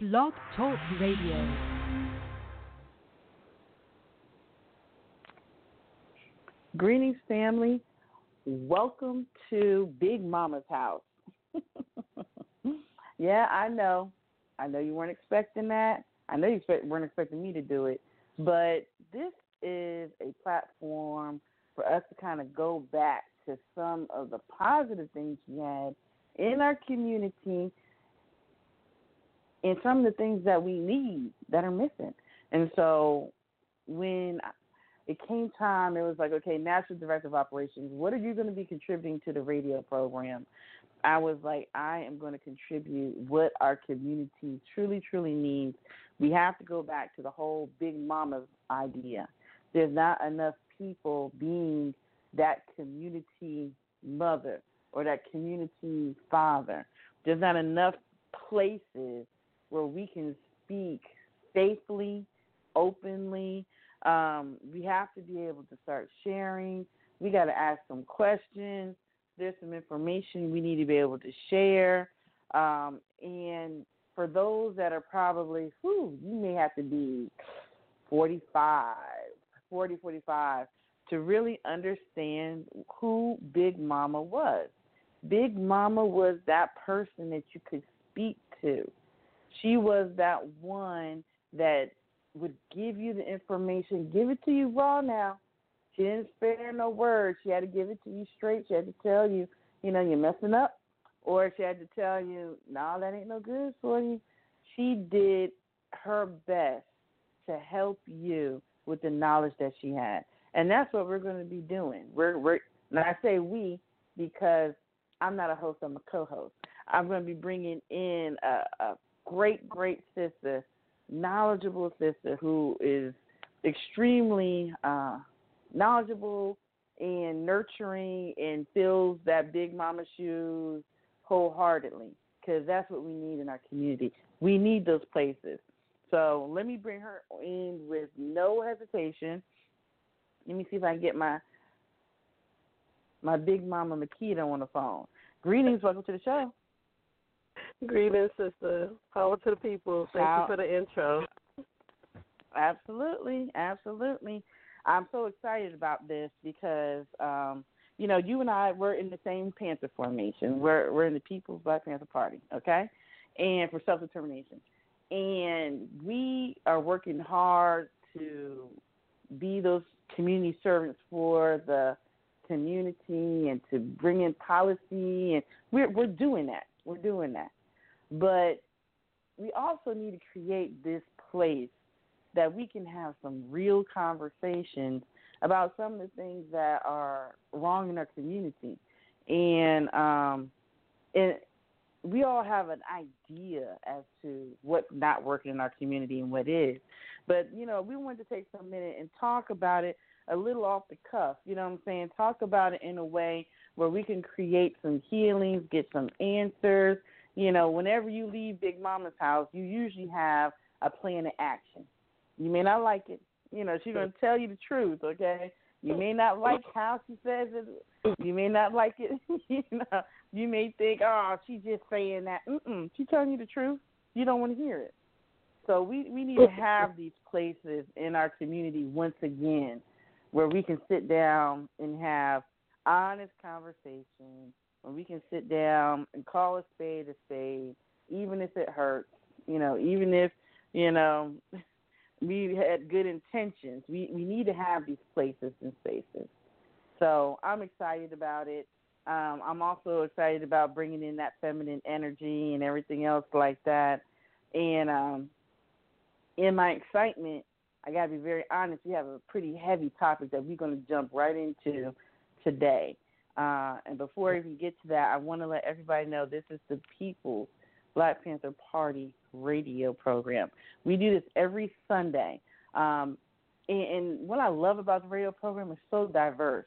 Blog Talk Radio. Greetings, family. Welcome to Big Mama's house. yeah, I know. I know you weren't expecting that. I know you expect, weren't expecting me to do it. But this is a platform for us to kind of go back to some of the positive things we had in our community and some of the things that we need that are missing. And so when it came time, it was like, okay, National Director of Operations, what are you going to be contributing to the radio program? I was like, I am going to contribute what our community truly, truly needs. We have to go back to the whole Big Mama idea. There's not enough people being that community mother or that community father. There's not enough places where we can speak safely, openly, um, we have to be able to start sharing. We got to ask some questions. There's some information we need to be able to share. Um, and for those that are probably, whew, you may have to be 45, 40, 45 to really understand who Big Mama was. Big Mama was that person that you could speak to. She was that one that would give you the information, give it to you raw now. She didn't spare no words. She had to give it to you straight. She had to tell you, you know, you're messing up. Or she had to tell you, no, nah, that ain't no good for you. She did her best to help you with the knowledge that she had. And that's what we're going to be doing. We're, we're and I say we because I'm not a host, I'm a co host. I'm going to be bringing in a, a great, great sister knowledgeable sister who is extremely uh, knowledgeable and nurturing and fills that big mama shoes wholeheartedly because that's what we need in our community. We need those places. So let me bring her in with no hesitation. Let me see if I can get my my big mama Makita on the phone. Greetings, welcome to the show. Greetings, sister. Power to the people. Thank How, you for the intro. Absolutely, absolutely. I'm so excited about this because, um, you know, you and I we're in the same Panther formation. We're we're in the People's Black Panther Party, okay, and for self determination, and we are working hard to be those community servants for the community and to bring in policy, and we're we're doing that. We're doing that. But we also need to create this place that we can have some real conversations about some of the things that are wrong in our community. And um and we all have an idea as to what's not working in our community and what is. But, you know, we wanted to take some minute and talk about it a little off the cuff, you know what I'm saying? Talk about it in a way where we can create some healings, get some answers, you know, whenever you leave Big Mama's house, you usually have a plan of action. You may not like it. You know, she's going to tell you the truth, okay? You may not like how she says it. You may not like it. you know, you may think, oh, she's just saying that. Mm-mm. She's telling you the truth. You don't want to hear it. So we we need to have these places in our community once again, where we can sit down and have honest conversations we can sit down and call a spade a spade, even if it hurts, you know, even if, you know, we had good intentions. We we need to have these places and spaces. So I'm excited about it. Um, I'm also excited about bringing in that feminine energy and everything else like that. And um, in my excitement, I got to be very honest. We have a pretty heavy topic that we're going to jump right into today. Uh, and before I even get to that, I want to let everybody know this is the People's Black Panther Party radio program. We do this every Sunday. Um, and, and what I love about the radio program is so diverse.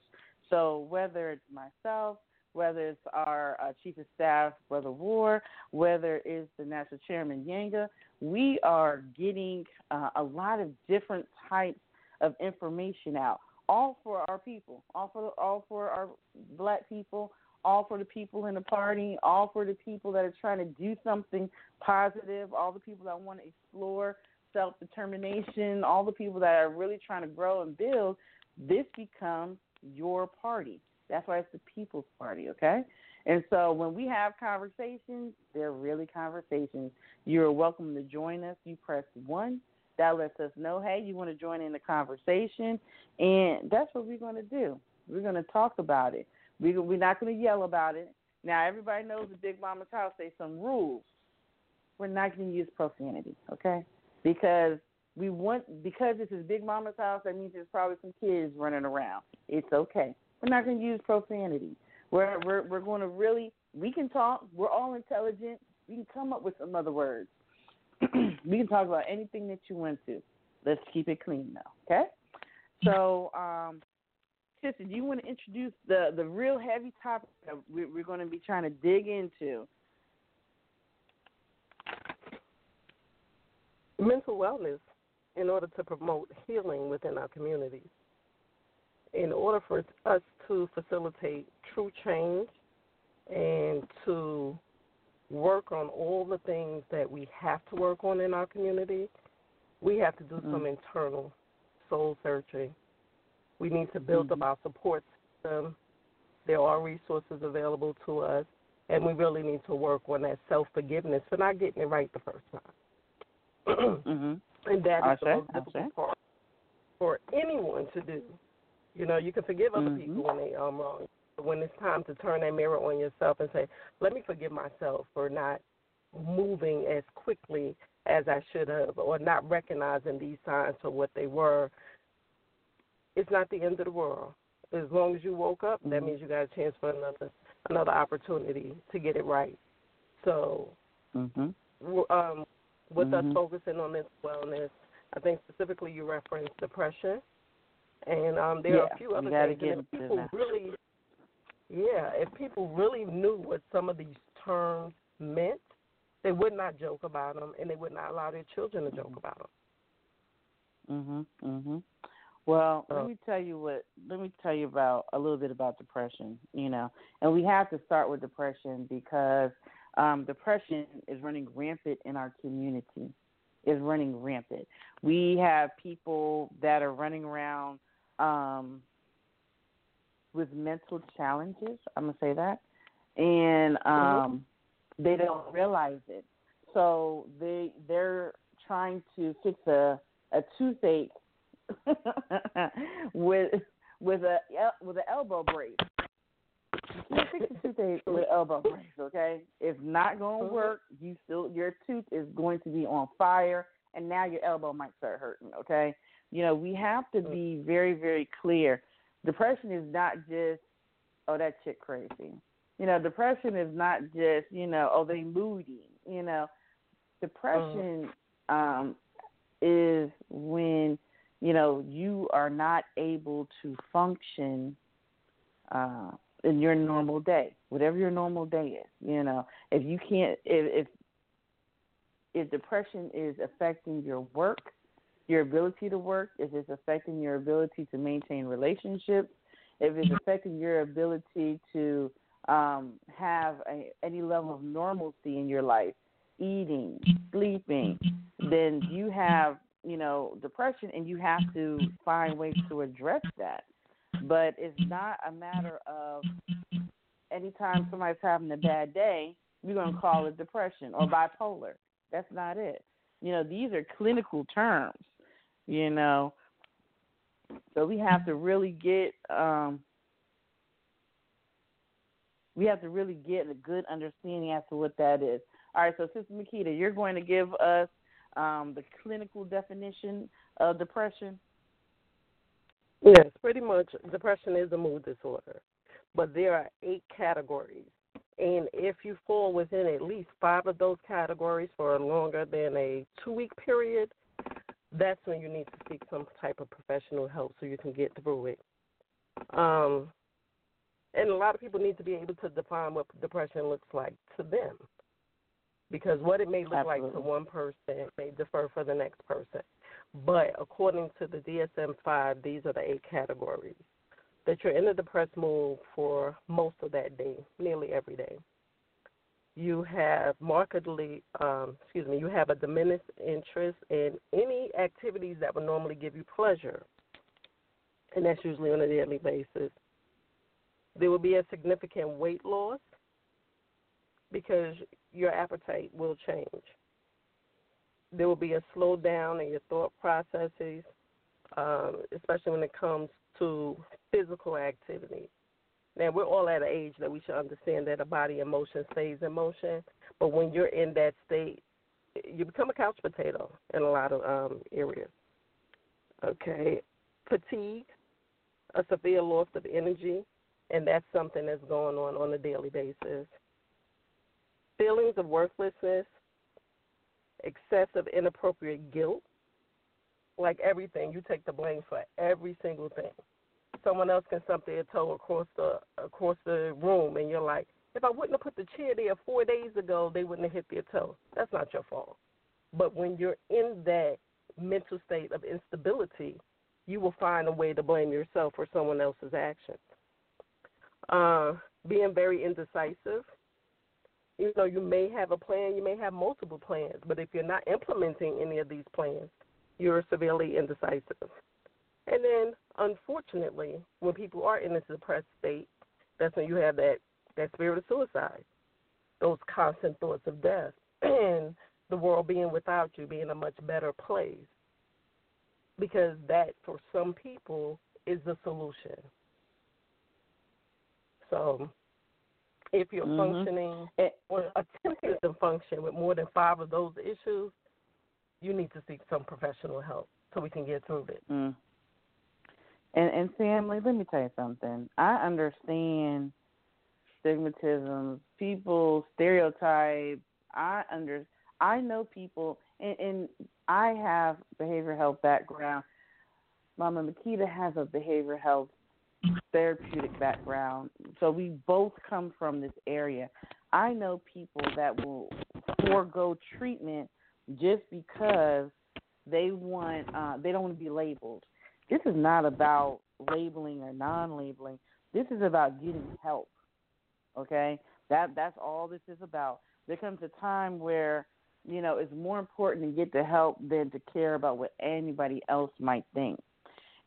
So whether it's myself, whether it's our uh, chief of staff, Brother War, whether it's the national chairman Yanga, we are getting uh, a lot of different types of information out all for our people, all for all for our black people, all for the people in the party, all for the people that are trying to do something positive, all the people that want to explore self determination, all the people that are really trying to grow and build, this becomes your party. That's why it's the people's party, okay? And so when we have conversations, they're really conversations. You're welcome to join us. You press one. That lets us know, hey, you want to join in the conversation. And that's what we're going to do. We're going to talk about it. We, we're not going to yell about it. Now, everybody knows the Big Mama's house, there's some rules. We're not going to use profanity, okay? Because we want because this is Big Mama's house, that means there's probably some kids running around. It's okay. We're not going to use profanity. We're we're we're going to really we can talk. We're all intelligent. We can come up with some other words. we can talk about anything that you want to. Let's keep it clean though, okay? So, um, do you want to introduce the the real heavy topic that we're, we're going to be trying to dig into? Mental wellness in order to promote healing within our communities. In order for us to facilitate true change and to work on all the things that we have to work on in our community, we have to do mm-hmm. some internal soul searching. We need to build mm-hmm. up our support system. There are resources available to us, and we really need to work on that self forgiveness for not getting it right the first time. mm-hmm. And that is the most difficult part for anyone to do. You know, you can forgive other mm-hmm. people when they um wrong. When it's time to turn that mirror on yourself and say, "Let me forgive myself for not moving as quickly as I should have, or not recognizing these signs for what they were," it's not the end of the world. As long as you woke up, mm-hmm. that means you got a chance for another another opportunity to get it right. So, mm-hmm. um, with mm-hmm. us focusing on this wellness, I think specifically you referenced depression, and um, there yeah, are a few other things. that people that. really, yeah, if people really knew what some of these terms meant, they would not joke about them, and they would not allow their children to joke mm-hmm. about them. Mhm. Mhm. Well, let me tell you what. Let me tell you about a little bit about depression. You know, and we have to start with depression because um, depression is running rampant in our community. Is running rampant. We have people that are running around um, with mental challenges. I'm gonna say that, and um, mm-hmm. they don't realize it. So they they're trying to fix a a toothache with with a with an elbow brace. You fix a toothache with elbow brace, okay? It's not going to work. You still your tooth is going to be on fire, and now your elbow might start hurting, okay? You know, we have to be very very clear. Depression is not just oh that chick crazy. You know, depression is not just you know oh they moody. You know, depression um, is when you know you are not able to function uh, in your normal day, whatever your normal day is. You know, if you can't, if if, if depression is affecting your work, your ability to work, if it's affecting your ability to maintain relationships, if it's affecting your ability to um, have a, any level of normalcy in your life, eating, sleeping, then you have you know depression, and you have to find ways to address that. But it's not a matter of anytime somebody's having a bad day, we're going to call it depression or bipolar. That's not it. You know, these are clinical terms, you know. So we have to really get um we have to really get a good understanding as to what that is. All right, so Sister Makita, you're going to give us um, the clinical definition of depression. Yes, pretty much. Depression is a mood disorder, but there are eight categories. And if you fall within at least five of those categories for longer than a two week period, that's when you need to seek some type of professional help so you can get through it. Um, and a lot of people need to be able to define what depression looks like to them. Because what it may look Absolutely. like to one person may differ for the next person. But according to the DSM 5, these are the eight categories. that you're in a depressed mood for most of that day, nearly every day. You have markedly, um, excuse me, you have a diminished interest in any activities that would normally give you pleasure, and that's usually on a daily basis. There will be a significant weight loss because your appetite will change. There will be a slowdown in your thought processes, um, especially when it comes to physical activity. Now we're all at an age that we should understand that a body in motion stays in motion, but when you're in that state, you become a couch potato in a lot of um, areas. Okay, fatigue, a severe loss of energy, and that's something that's going on on a daily basis. Feelings of worthlessness, excessive inappropriate guilt, like everything, you take the blame for every single thing someone else can stump their toe across the across the room, and you're like, if I wouldn't have put the chair there four days ago, they wouldn't have hit their toe. That's not your fault. But when you're in that mental state of instability, you will find a way to blame yourself for someone else's actions. Uh, being very indecisive. You know, you may have a plan, you may have multiple plans, but if you're not implementing any of these plans, you're severely indecisive. And then, unfortunately, when people are in this depressed state, that's when you have that that spirit of suicide, those constant thoughts of death, and the world being without you being a much better place. Because that, for some people, is the solution. So, if you're mm-hmm. functioning or attempting to function with more than five of those issues, you need to seek some professional help so we can get through it. Mm. And and family, let me tell you something. I understand stigmatism, people stereotype. I under I know people, and, and I have behavioral health background. Mama Makita has a behavioral health therapeutic background, so we both come from this area. I know people that will forego treatment just because they want uh, they don't want to be labeled this is not about labeling or non-labeling. This is about getting help. Okay, that that's all this is about. There comes a time where you know it's more important to get the help than to care about what anybody else might think.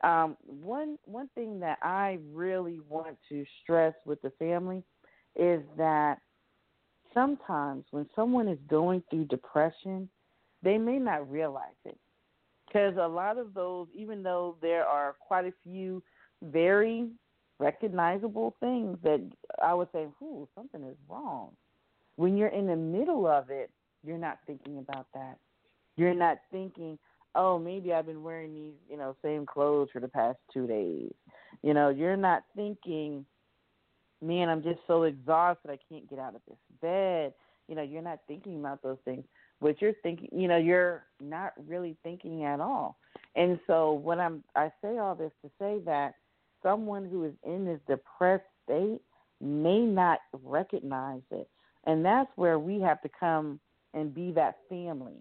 Um, one one thing that I really want to stress with the family is that sometimes when someone is going through depression, they may not realize it because a lot of those, even though there are quite a few very recognizable things that I would say, "Ooh, something is wrong." When you're in the middle of it, you're not thinking about that. You're not thinking, "Oh, maybe I've been wearing these, you know, same clothes for the past two days." You know, you're not thinking, "Man, I'm just so exhausted, I can't get out of this bed." You know, you're not thinking about those things but you're thinking, you know, you're not really thinking at all. And so when I'm, I say all this to say that someone who is in this depressed state may not recognize it, and that's where we have to come and be that family.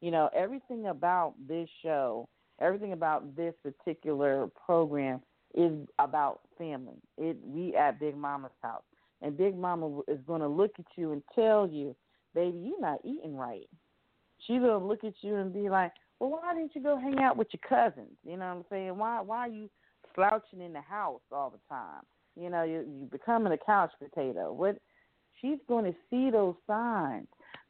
You know, everything about this show, everything about this particular program is about family. It we at Big Mama's house, and Big Mama is going to look at you and tell you baby, you're not eating right. She's gonna look at you and be like, Well, why didn't you go hang out with your cousins? You know what I'm saying? Why why are you slouching in the house all the time? You know, you you becoming a couch potato. What she's gonna see those signs.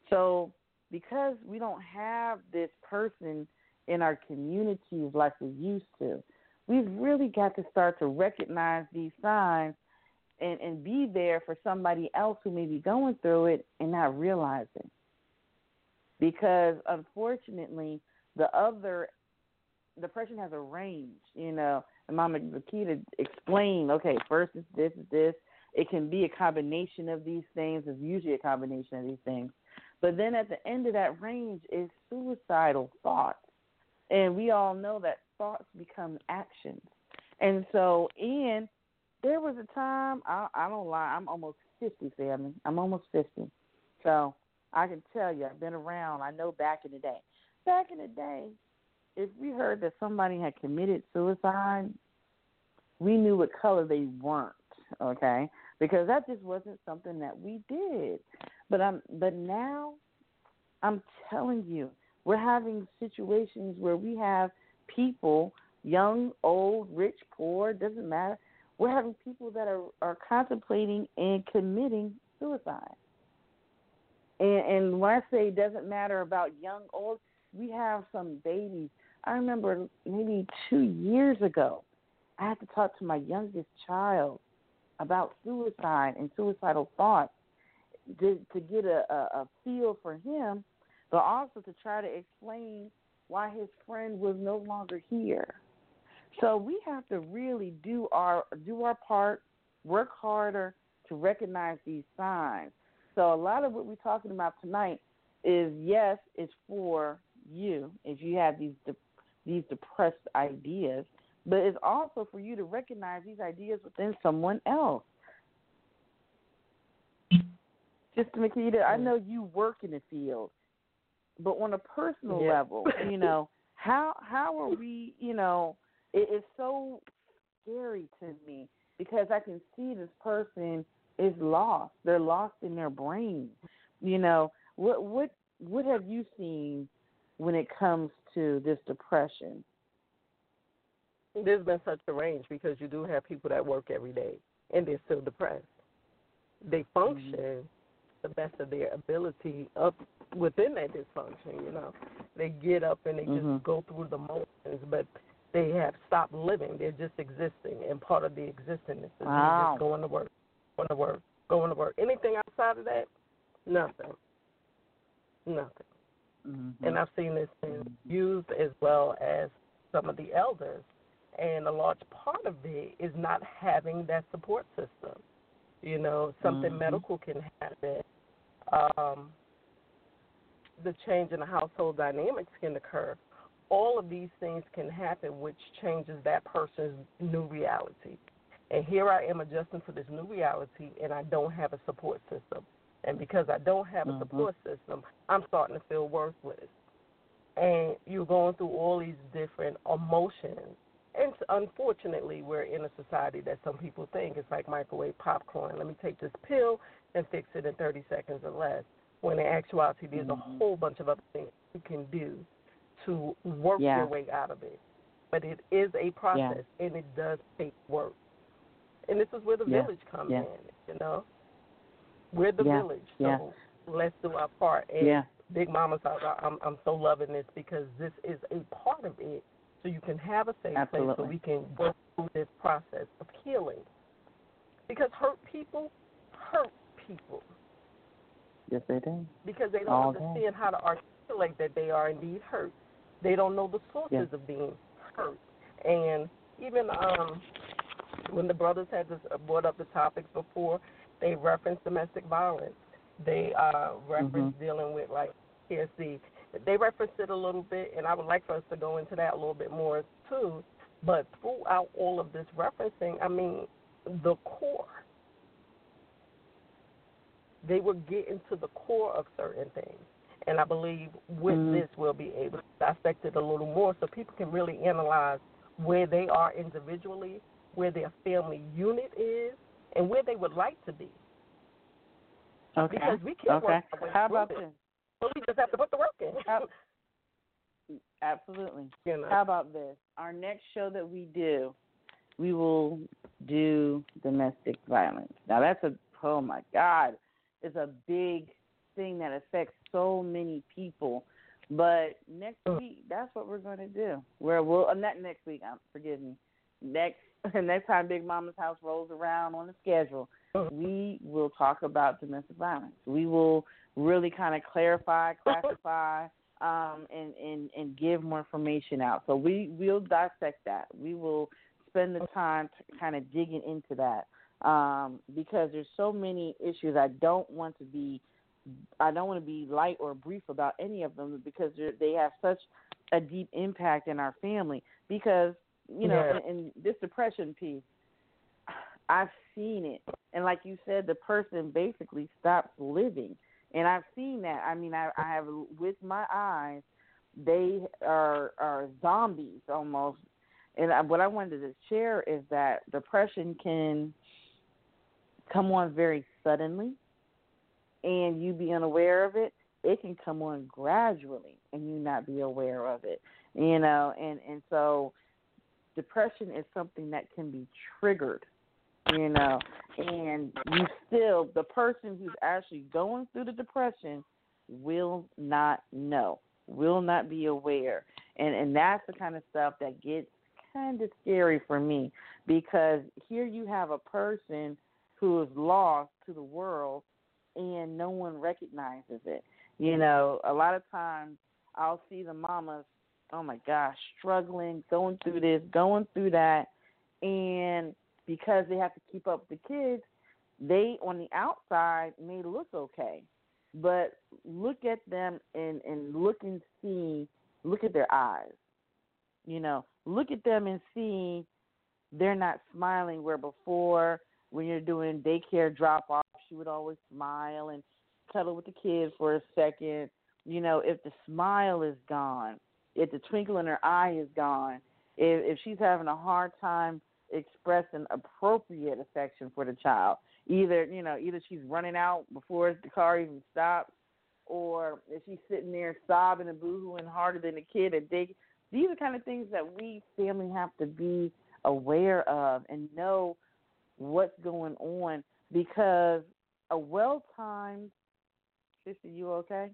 So because we don't have this person in our communities like we used to, we've really got to start to recognize these signs and and be there for somebody else who may be going through it and not realizing. Because unfortunately, the other depression has a range, you know. And Mama Makita explained, okay, first is this, is this. It can be a combination of these things. It's usually a combination of these things. But then at the end of that range is suicidal thoughts. And we all know that thoughts become actions. And so, and there was a time I I don't lie, I'm almost fifty, family. I'm almost fifty. So I can tell you, I've been around. I know back in the day. Back in the day, if we heard that somebody had committed suicide, we knew what color they weren't. Okay, because that just wasn't something that we did. But I'm but now I'm telling you, we're having situations where we have people, young, old, rich, poor, doesn't matter. We're having people that are, are contemplating and committing suicide. And, and when I say it doesn't matter about young, old, we have some babies. I remember maybe two years ago, I had to talk to my youngest child about suicide and suicidal thoughts to, to get a, a, a feel for him, but also to try to explain why his friend was no longer here. So we have to really do our do our part, work harder to recognize these signs. So a lot of what we're talking about tonight is yes, it's for you if you have these de- these depressed ideas, but it's also for you to recognize these ideas within someone else. Just to make it, I know you work in the field, but on a personal yeah. level, you know, how how are we, you know, it is so scary to me because I can see this person is lost. They're lost in their brain. You know, what what what have you seen when it comes to this depression? There's been such a range because you do have people that work every day and they're still depressed. They function mm-hmm. the best of their ability up within that dysfunction, you know. They get up and they mm-hmm. just go through the motions, but they have stopped living. They're just existing, and part of the existence is wow. just going to work, going to work, going to work. Anything outside of that, nothing, nothing. Mm-hmm. And I've seen this in youth as well as some of the elders. And a large part of it is not having that support system. You know, something mm-hmm. medical can happen. Um, the change in the household dynamics can occur all of these things can happen, which changes that person's new reality. And here I am adjusting to this new reality, and I don't have a support system. And because I don't have a mm-hmm. support system, I'm starting to feel worthless. And you're going through all these different emotions. And unfortunately, we're in a society that some people think it's like microwave popcorn. Let me take this pill and fix it in 30 seconds or less. When in actuality, there's mm-hmm. a whole bunch of other things you can do to work yeah. your way out of it. But it is a process, yeah. and it does take work. And this is where the yeah. village comes in. You know, we're the village, so let's do our part. And. Big Mama's I'm I'm so loving this because this is a part of it, so you can have a safe Absolutely. place, so we can work through this process of healing. Because hurt people hurt people. Yes, they do. Because they don't All understand day. how to articulate that they are indeed hurt. They don't know the sources yeah. of being hurt. And even um, when the brothers had this, uh, brought up the topics before, they referenced domestic violence. They uh, referenced mm-hmm. dealing with like PSC. They referenced it a little bit, and I would like for us to go into that a little bit more too. But throughout all of this referencing, I mean, the core. They were getting to the core of certain things. And I believe with mm-hmm. this, we'll be able to dissect it a little more so people can really analyze where they are individually, where their family unit is, and where they would like to be. Okay. Because we can't okay. work How about this? So we just have to put the work in. Absolutely. You know. How about this? Our next show that we do, we will do domestic violence. Now that's a oh my God, it's a big thing that affects so many people. But next week, that's what we're going to do. Where we'll uh, not next week. Um, forgive me. Next next time Big Mama's house rolls around on the schedule, we will talk about domestic violence. We will really kind of clarify, classify, um, and, and and give more information out. So we will dissect that. We will spend the time kind of digging into that um, because there's so many issues. I don't want to be I don't want to be light or brief about any of them because they have such a deep impact in our family. Because you know, yeah. in, in this depression piece, I've seen it, and like you said, the person basically stops living, and I've seen that. I mean, I, I have with my eyes, they are are zombies almost, and I, what I wanted to share is that depression can come on very suddenly, and you be unaware of it. It can come on gradually, and you not be aware of it. You know, and and so depression is something that can be triggered. You know, and you still the person who's actually going through the depression will not know, will not be aware, and and that's the kind of stuff that gets kind of scary for me because here you have a person who is lost to the world and no one recognizes it. You know, a lot of times I'll see the mamas, oh my gosh, struggling, going through this, going through that, and because they have to keep up with the kids, they on the outside may look okay. But look at them and, and look and see look at their eyes. You know, look at them and see they're not smiling where before when you're doing daycare drop off, she would always smile and cuddle with the kids for a second. You know, if the smile is gone, if the twinkle in her eye is gone, if, if she's having a hard time expressing appropriate affection for the child, either you know, either she's running out before the car even stops, or if she's sitting there sobbing and boohooing harder than the kid at day these are kind of things that we family have to be aware of and know what's going on because a well timed sister, you okay?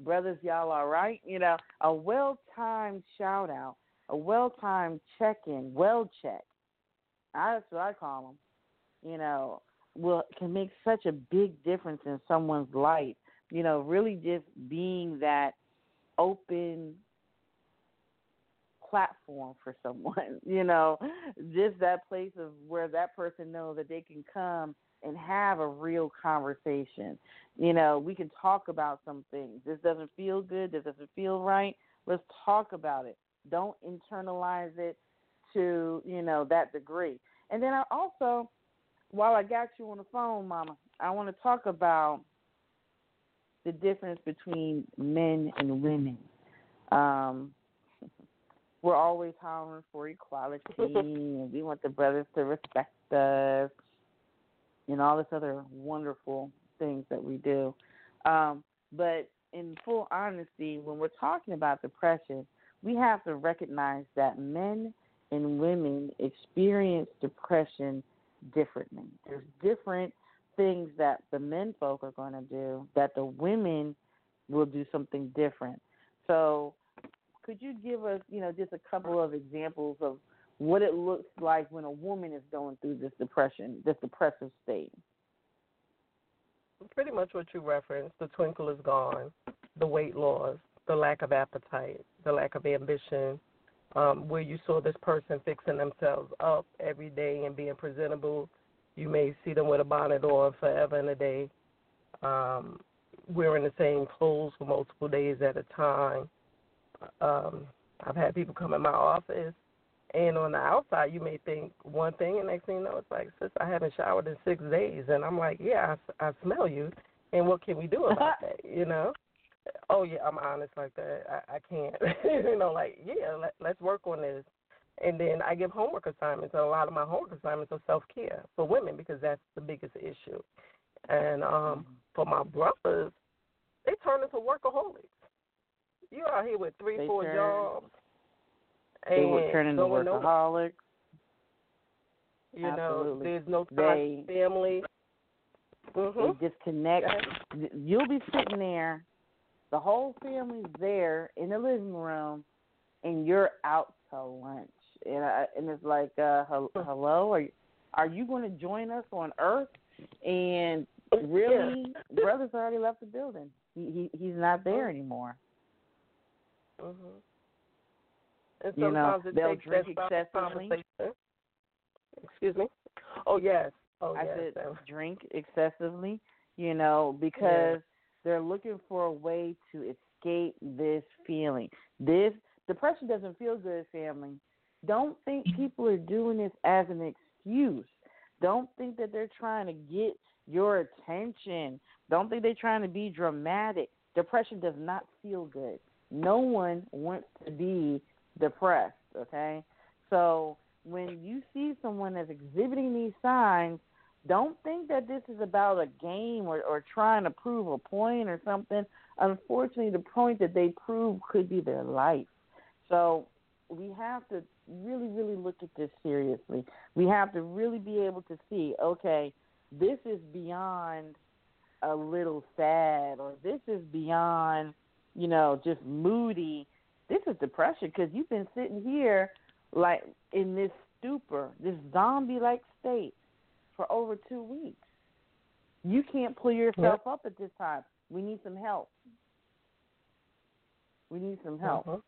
Brothers, y'all all right? You know, a well timed shout out, a well timed check in, well check. That's what I call them. You know, will can make such a big difference in someone's life. You know, really just being that open platform for someone, you know, just that place of where that person knows that they can come and have a real conversation. You know, we can talk about some things. This doesn't feel good, this doesn't feel right. Let's talk about it. Don't internalize it to, you know, that degree. And then I also while I got you on the phone, mama, I want to talk about the difference between men and women. Um, we're always hollering for equality and we want the brothers to respect us and all this other wonderful things that we do. Um, but in full honesty, when we're talking about depression, we have to recognize that men and women experience depression differently. There's different things that the men folk are going to do that the women will do something different. So could you give us, you know, just a couple of examples of what it looks like when a woman is going through this depression, this depressive state? Pretty much what you referenced. The twinkle is gone, the weight loss, the lack of appetite, the lack of ambition, um, where you saw this person fixing themselves up every day and being presentable. You may see them with a bonnet on forever and a day, um, wearing the same clothes for multiple days at a time um, I've had people come in my office, and on the outside, you may think one thing, and next thing you know, it's like, sis, I haven't showered in six days, and I'm like, yeah, I, I smell you, and what can we do about that? You know? Oh yeah, I'm honest like that. I, I can't. you know, like yeah, let, let's work on this. And then I give homework assignments, and a lot of my homework assignments are self care for women because that's the biggest issue. And um mm-hmm. for my brothers, they turn into workaholics you out here with three, they four turn, jobs. They would turn into workaholics. You Absolutely. know, there's no time they, family. Mm-hmm. They disconnect. You'll be sitting there, the whole family's there in the living room, and you're out to lunch. And I, and it's like, uh, hello, are you, are you going to join us on Earth? And really, yeah. brother's already left the building. He, he he's not there anymore. Mm-hmm. And you know, they'll drink excessively. Excuse me. Oh yes. Oh I yes. said drink excessively. You know, because yeah. they're looking for a way to escape this feeling. This depression doesn't feel good, family. Don't think people are doing this as an excuse. Don't think that they're trying to get your attention. Don't think they're trying to be dramatic. Depression does not feel good. No one wants to be depressed. Okay, so when you see someone that's exhibiting these signs, don't think that this is about a game or, or trying to prove a point or something. Unfortunately, the point that they prove could be their life. So we have to really, really look at this seriously. We have to really be able to see, okay, this is beyond a little sad or this is beyond, you know, just moody. This is depression because you've been sitting here like in this stupor, this zombie like state for over two weeks. You can't pull yourself yep. up at this time. We need some help. We need some help. Uh-huh.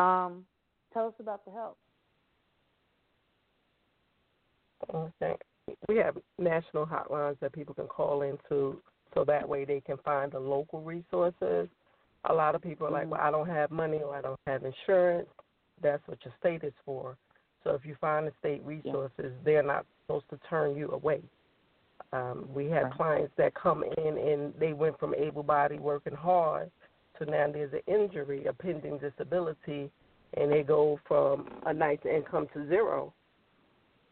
Um, tell us about the help. Okay. We have national hotlines that people can call into so that way they can find the local resources. A lot of people are like, mm-hmm. well, I don't have money or I don't have insurance. That's what your state is for. So if you find the state resources, yeah. they're not supposed to turn you away. Um, we had right. clients that come in and they went from able bodied working hard to now there's an injury, a pending disability, and they go from a nice income to zero.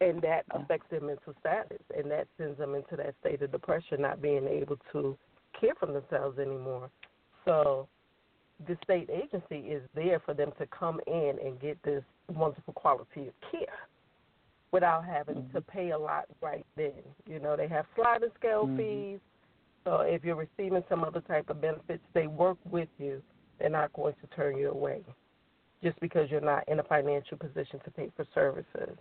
And that affects their mental status, and that sends them into that state of depression, not being able to care for themselves anymore. So the state agency is there for them to come in and get this wonderful quality of care without having mm-hmm. to pay a lot right then. You know, they have sliding scale mm-hmm. fees. So if you're receiving some other type of benefits, they work with you. They're not going to turn you away just because you're not in a financial position to pay for services.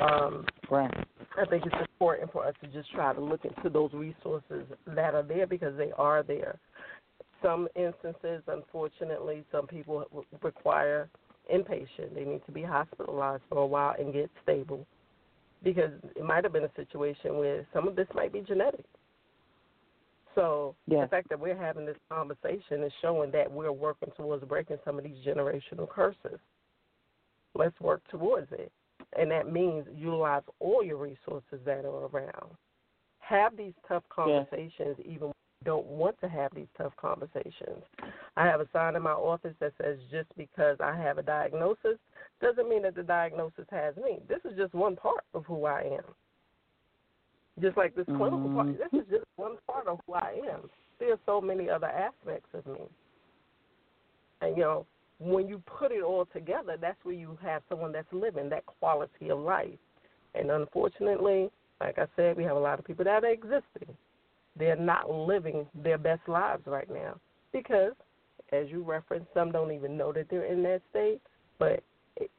Um, right. I think it's important for us to just try to look into those resources that are there because they are there some instances, unfortunately, some people require inpatient. They need to be hospitalized for a while and get stable because it might have been a situation where some of this might be genetic. So yes. the fact that we're having this conversation is showing that we're working towards breaking some of these generational curses. Let's work towards it. And that means utilize all your resources that are around. Have these tough conversations yes. even don't want to have these tough conversations. I have a sign in my office that says just because I have a diagnosis doesn't mean that the diagnosis has me. This is just one part of who I am. Just like this clinical mm-hmm. part, this is just one part of who I am. There are so many other aspects of me. And you know, when you put it all together, that's where you have someone that's living that quality of life. And unfortunately, like I said, we have a lot of people that are existing they're not living their best lives right now because, as you referenced, some don't even know that they're in that state. But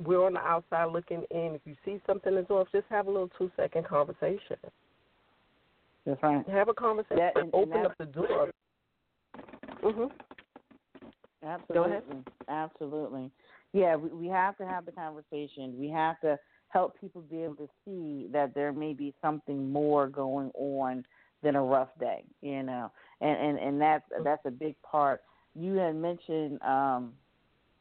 we're on the outside looking in. If you see something that's off, just have a little two second conversation. That's right. Have a conversation. That, and, open and up the door. Mhm. Absolutely. Absolutely. Yeah, we, we have to have the conversation. We have to help people be able to see that there may be something more going on than a rough day, you know. And and and that's that's a big part. You had mentioned um,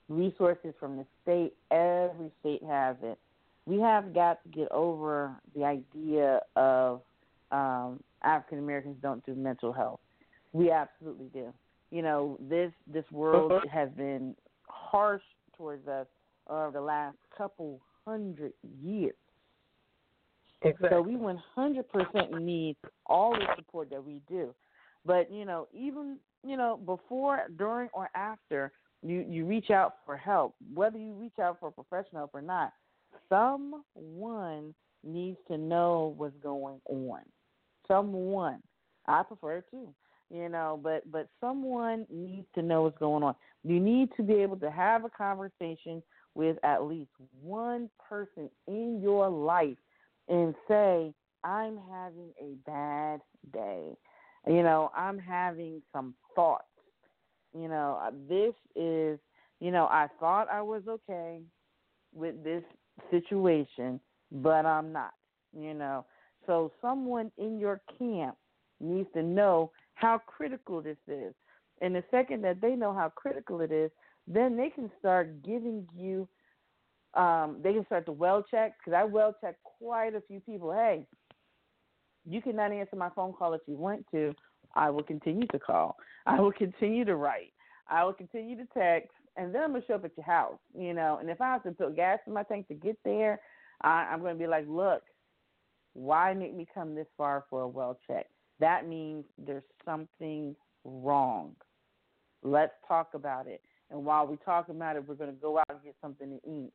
resources from the state. Every state has it. We have got to get over the idea of um, African Americans don't do mental health. We absolutely do. You know, this this world uh-huh. has been harsh towards us over the last couple hundred years. Exactly. So we 100% need all the support that we do. But, you know, even, you know, before, during, or after you, you reach out for help, whether you reach out for professional help or not, someone needs to know what's going on. Someone. I prefer to, you know, but but someone needs to know what's going on. You need to be able to have a conversation with at least one person in your life and say, I'm having a bad day. You know, I'm having some thoughts. You know, uh, this is, you know, I thought I was okay with this situation, but I'm not, you know. So someone in your camp needs to know how critical this is. And the second that they know how critical it is, then they can start giving you um, they can start to well check because I well check quite a few people. Hey, you cannot answer my phone call if you want to. I will continue to call. I will continue to write. I will continue to text, and then I'm gonna show up at your house, you know. And if I have to put gas in my tank to get there, I, I'm gonna be like, look, why make me come this far for a well check? That means there's something wrong. Let's talk about it. And while we're talking about it, we're going to go out and get something to eat.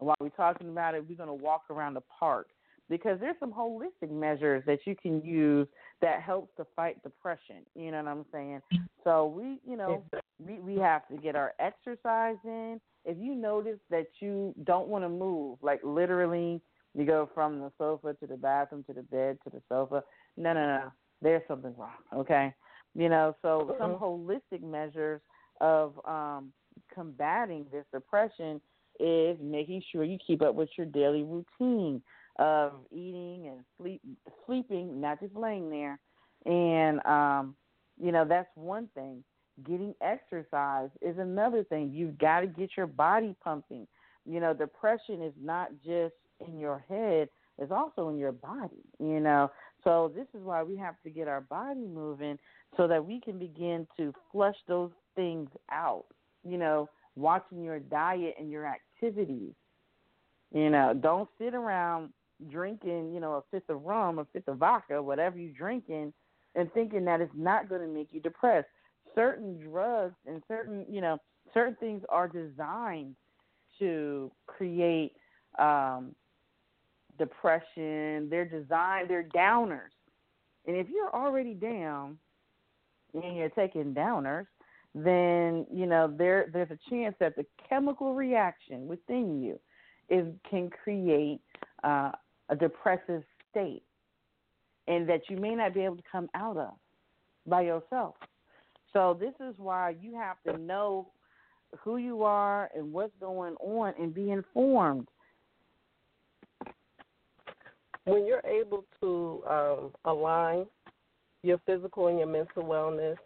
And while we're talking about it, we're going to walk around the park because there's some holistic measures that you can use that helps to fight depression. You know what I'm saying? So we, you know, we we have to get our exercise in. If you notice that you don't want to move, like literally, you go from the sofa to the bathroom to the bed to the sofa. No, no, no. There's something wrong. Okay, you know. So some Mm-hmm. holistic measures of um, combating this depression is making sure you keep up with your daily routine of eating and sleep sleeping, not just laying there. And um, you know, that's one thing. Getting exercise is another thing. You've got to get your body pumping. You know, depression is not just in your head, it's also in your body, you know. So this is why we have to get our body moving so that we can begin to flush those things out. You know, watching your diet and your activities. You know, don't sit around drinking, you know, a fifth of rum, a fifth of vodka, whatever you're drinking, and thinking that it's not going to make you depressed. Certain drugs and certain, you know, certain things are designed to create um, depression. They're designed, they're downers. And if you're already down and you're taking downers, then you know there there's a chance that the chemical reaction within you is can create uh, a depressive state, and that you may not be able to come out of by yourself. So this is why you have to know who you are and what's going on and be informed. When you're able to um, align your physical and your mental wellness,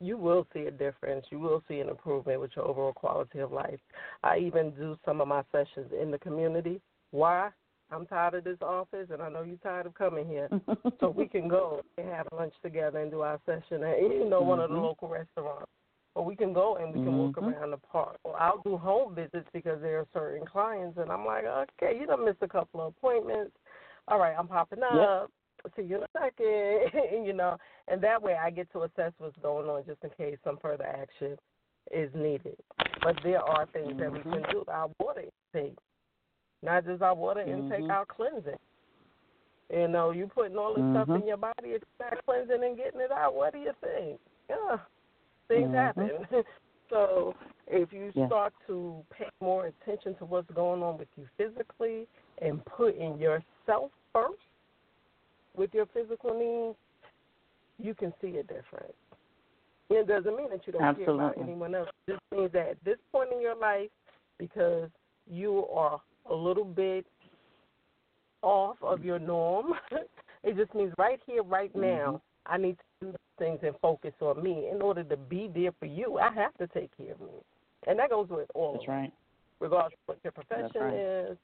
you will see a difference. You will see an improvement with your overall quality of life. I even do some of my sessions in the community. Why? I'm tired of this office, and I know you're tired of coming here. so we can go and have lunch together and do our session at you know one of the Mhm. local restaurants. Or we can go and we can walk Mhm. around the park. Or I'll do home visits because there are certain clients, and I'm like, okay, you done missed a couple of appointments. All right, I'm popping up. See you in a second, you know. And that way, I get to assess what's going on, just in case some further action is needed. But there are things that we can do. Our water intake, not just our water intake, Mhm. our cleansing. You know, you putting all this stuff Mhm. in your body, it's not cleansing and getting it out. What do you think? Yeah, things Mhm. happen. so if you Yeah. start to pay more attention to what's going on with you physically and putting yourself first with your physical needs, you can see a difference. It doesn't mean that you don't care about anyone else. It just means that at this point in your life, because you are a little bit off of your norm, it just means right here, right mm-hmm. now, I need to things and focus on me. In order to be there for you, I have to take care of me. And that goes with all That's right. regardless of what your profession right. is,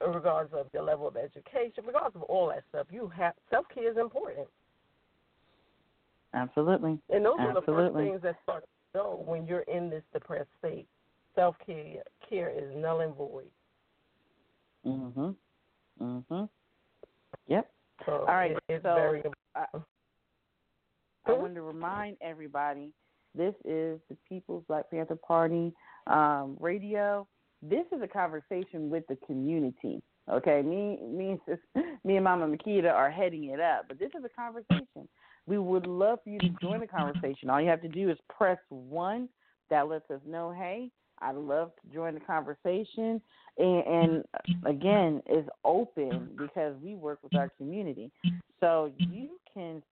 regardless of your level of education, regardless of all that stuff. You have self care is important. Absolutely. And those are the first things that start to show when you're in this depressed state. Self care care is null and void. Mhm. Mhm. Yep. So All right, it- it's so, I, I want to remind everybody this is the People's Black Panther Party um, radio. This is a conversation with the community. Okay, me, me, sis, me and Mama Makita are heading it up, but this is a conversation. We would love for you to join the conversation. All you have to do is press one. That lets us know, hey, I'd love to join the conversation. And, and again, it's open because we work with our community. So you can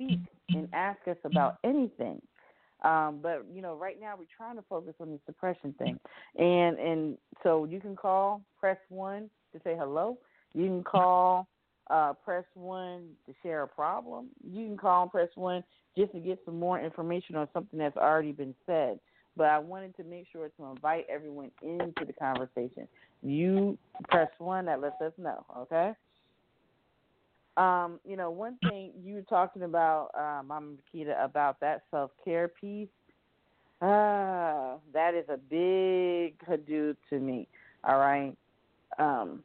speak and ask us about anything. Um, but you know, right now we're trying to focus on the suppression thing, and and so you can call, press one to say hello. You can call, uh, press one to share a problem. You can call and press one just to get some more information on something that's already been said. But I wanted to make sure to invite everyone into the conversation. You press one that lets us know, okay? Um, you know, one thing you were talking about, uh, Mama Makita, about that self care piece. Ah, that is a big Hadoop to me. All right. Um,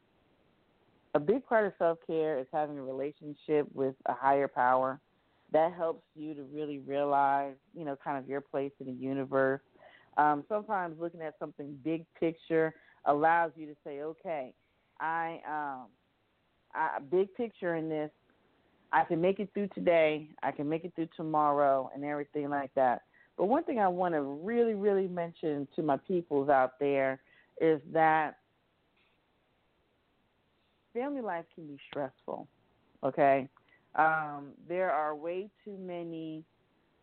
a big part of self care is having a relationship with a higher power. That helps you to really realize, you know, kind of your place in the universe. Um, sometimes looking at something big picture allows you to say, okay, I um, I, big picture in this. I can make it through today. I can make it through tomorrow, and everything like that. But one thing I want to really, really mention to my peoples out there is that family life can be stressful. Okay, um, there are way too many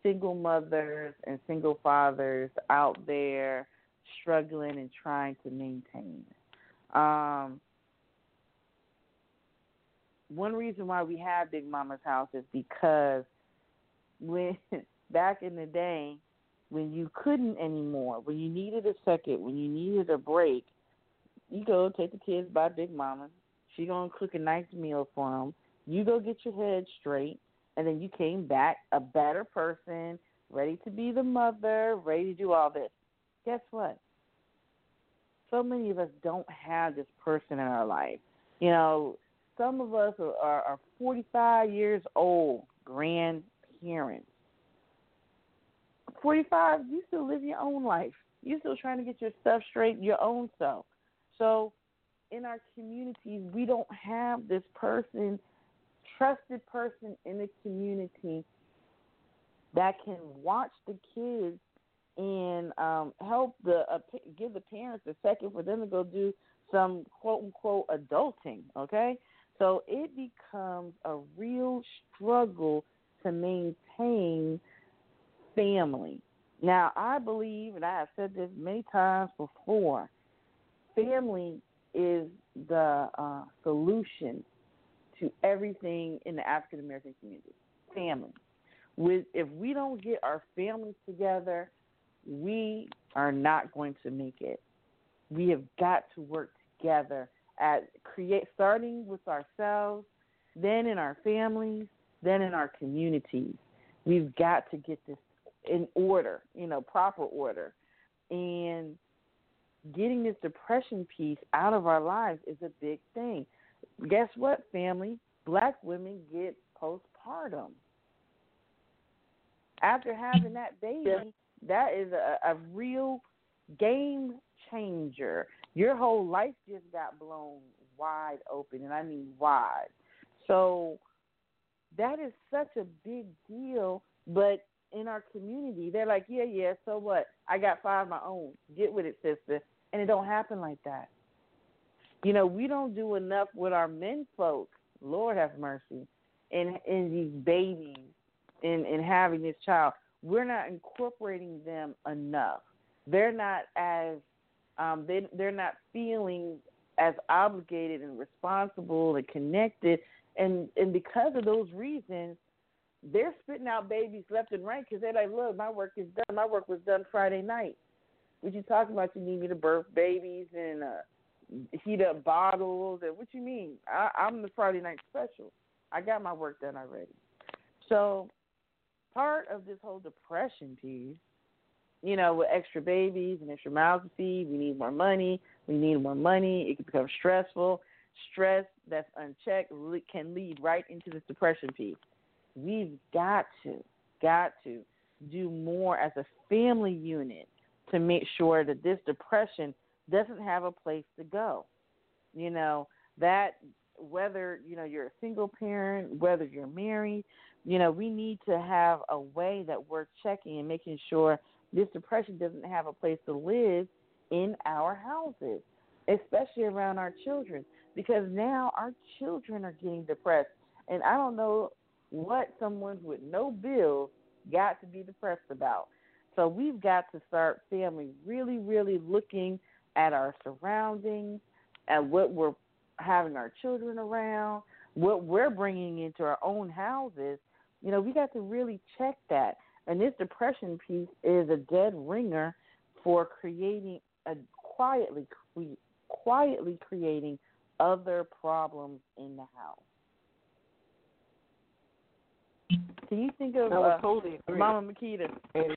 single mothers and single fathers out there struggling and trying to maintain. Um, one reason why we have Big Mama's house is because when back in the day, when you couldn't anymore, when you needed a second, when you needed a break, you go take the kids by Big Mama. She gonna cook a nice meal for them. You go get your head straight, and then you came back a better person, ready to be the mother, ready to do all this. Guess what? So many of us don't have this person in our life. You know, some of us are, are, are 45 years old, grandparents. 45, you still live your own life. You're still trying to get your stuff straight, your own self. So, in our communities, we don't have this person, trusted person in the community that can watch the kids and um, help the uh, give the parents a second for them to go do some quote unquote adulting. Okay, so it becomes a real struggle to maintain family. Now, I believe, and I have said this many times before, family is the uh, solution to everything in the African American community. Family. With if we don't get our families together, we are not going to make it. We have got to work together at create starting with ourselves, then in our families, then in our communities. We've got to get this in order, you know, proper order. And getting this depression piece out of our lives is a big thing. Guess what, family? Black women get postpartum. After having that baby, that is a, a real game changer. Your whole life just got blown wide open, and I mean wide. So that is such a big deal. But in our community, they're like, yeah, yeah, so what? I got five of my own. Get with it, sister. And it don't happen like that. You know, we don't do enough with our men folk. Lord have mercy. In in these babies, in in having this child, we're not incorporating them enough. They're not as um, they they're not feeling as obligated and responsible and connected, and and because of those reasons, they're spitting out babies left and right because they're like, look, my work is done. My work was done Friday night. What you talking about? You need me to birth babies and uh, heat up bottles and what you mean? I, I'm the Friday night special. I got my work done already. So part of this whole depression piece you know, with extra babies and extra mouths to feed, we need more money. We need more money. It can become stressful. Stress that's unchecked can lead right into this depression piece. We've got to, got to do more as a family unit to make sure that this depression doesn't have a place to go. You know, that whether, you know, you're a single parent, whether you're married, you know, we need to have a way that we're checking and making sure – this depression doesn't have a place to live in our houses, especially around our children, because now our children are getting depressed. And I don't know what someone with no bills got to be depressed about. So we've got to start family really, really looking at our surroundings, at what we're having our children around, what we're bringing into our own houses. You know, we got to really check that. And this depression piece is a dead ringer for creating a quietly quietly creating other problems in the house. Can you think of I uh, totally Mama Makita? Okay,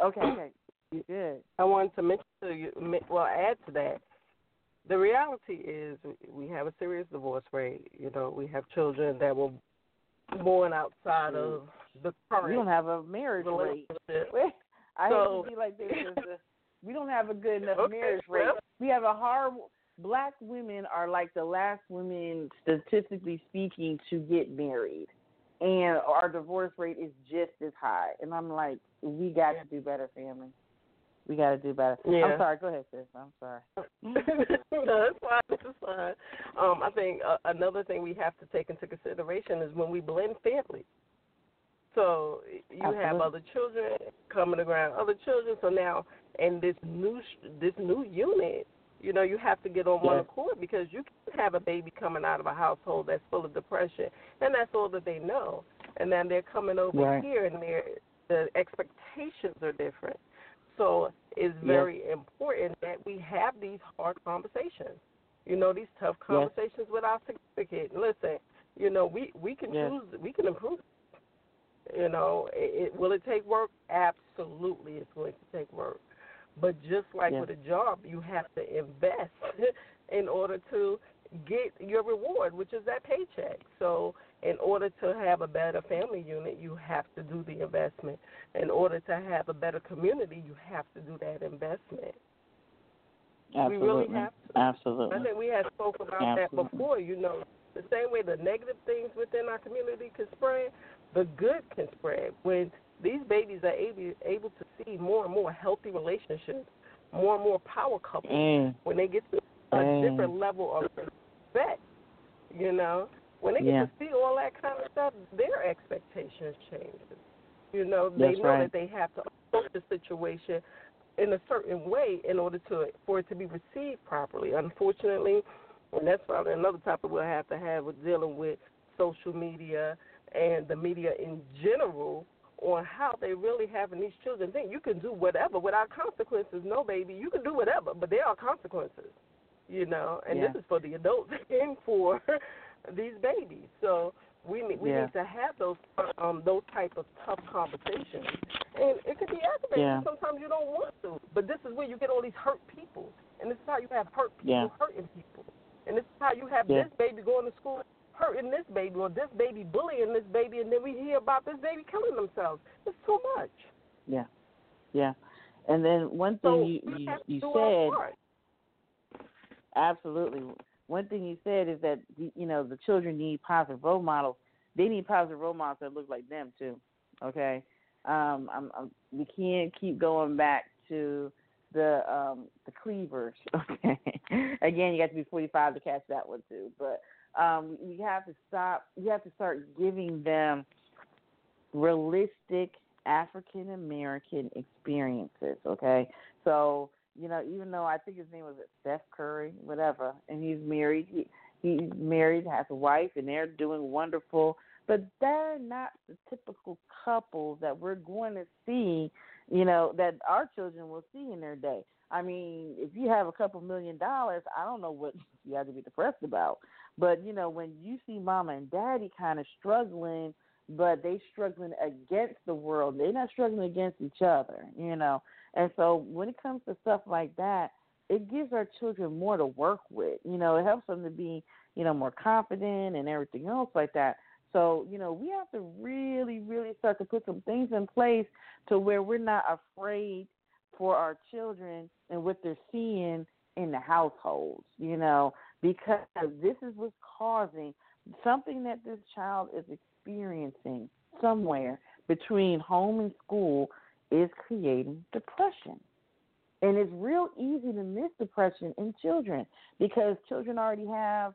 okay. You good. I wanted to mention to you, well, add to that the reality is we have a serious divorce rate. You know, we have children that were born outside of the current. We don't have a marriage rate. I so, hate to be like this. we don't have a good enough okay, marriage rate. well, We have a horrible. Black women are like the last women, statistically speaking, to get married, and our divorce rate is just as high. And I'm like, we got to do better, family. We got to do better. Yeah. I'm sorry. Go ahead, sis. I'm sorry. no, it's fine. It's fine. Um, I think uh, another thing we have to take into consideration is when we blend families. So you have other children coming around, other children. So now, in this new this new unit, you know, you have to get on one accord because you can have a baby coming out of a household that's full of depression, and that's all that they know. And then they're coming over Right. here, and their the expectations are different. So it's very important that we have these hard conversations. You know, these tough Yes. conversations with our significant. Listen, you know, we we can Yes. choose, we can improve. You know, it, it will it take work? Absolutely, it's going to take work. But just like Yes. with a job, you have to invest in order to get your reward, which is that paycheck. So, in order to have a better family unit, you have to do the investment. In order to have a better community, you have to do that investment. Absolutely. We really have to. Absolutely. I think we had spoke about that before. You know, the same way the negative things within our community can spread, the good can spread. When these babies are able able to see more and more healthy relationships, more and more power couples, Mm. when they get to a Mm. different level of respect, you know, when they get Yeah. to see all that kind of stuff, their expectations change. You know, they That's know right. that they have to approach the situation in a certain way in order to for it to be received properly. Unfortunately, and that's probably another topic we'll have to have with dealing with social media and the media in general on how they really having these children think you can do whatever without consequences. No, baby, you can do whatever, but there are consequences. You know, and Yeah. this is for the adults and for these babies. So we need we Yeah. need to have those um those type of tough conversations. And it could be aggravating. Yeah. Sometimes you don't want to, but this is where you get all these hurt people, and this is how you have hurt people hurting people, and this is how you have this baby going to school hurting this baby or this baby bullying this baby, and then we hear about this baby killing themselves. It's too much. Yeah. Yeah. And then one So thing you you, you said. Absolutely. One thing you said is that you know the children need positive role models. They need positive role models that look like them too. Okay. Um, I'm, I'm, we can't keep going back to the um, the cleavers. Okay. Again, you got to be 45 to catch that one too. But um, we have to stop. We have to start giving them realistic African American experiences. Okay. So you know, even though I think his name was Steph Curry, whatever, and he's married. He he's married, has a wife, and they're doing wonderful. But they're not the typical couples that we're going to see, you know, that our children will see in their day. I mean, if you have a couple million dollars, I don't know what you have to be depressed about. But you know, when you see mama and daddy kind of struggling, but they struggling against the world, they're not struggling against each other, you know. And so when it comes to stuff like that, it gives our children more to work with. You know, it helps them to be, you know, more confident and everything else like that. So, you know, we have to really, really start to put some things in place to where we're not afraid for our children and what they're seeing in the households, you know, because this is what's causing something that this child is experiencing somewhere between home and school is creating depression. And it's real easy to miss depression in children because children already have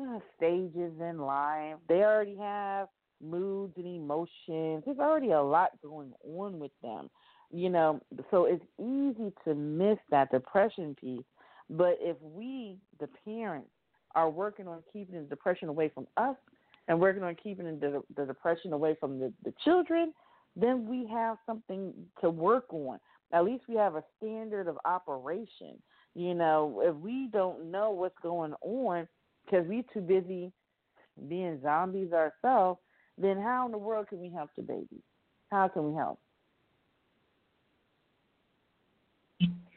uh, stages in life. They already have moods and emotions. There's already a lot going on with them, you know. So it's easy to miss that depression piece. But if we, the parents, are working on keeping the depression away from us and working on keeping the, the depression away from the, the children, then we have something to work on. At least we have a standard of operation. You know, if we don't know what's going on because we're too busy being zombies ourselves, then how in the world can we help the babies? How can we help?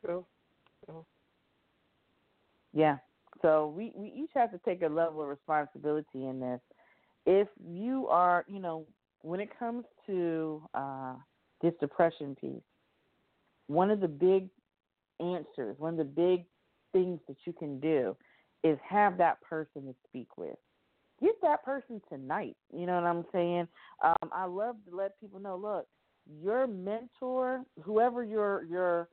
True. True. Yeah. So we we each have to take a level of responsibility in this. If you are, you know, when it comes to uh, this depression piece, one of the big answers, one of the big things that you can do is have that person to speak with. Get that person tonight. You know what I'm saying? Um, I love to let people know. Look, your mentor, whoever your your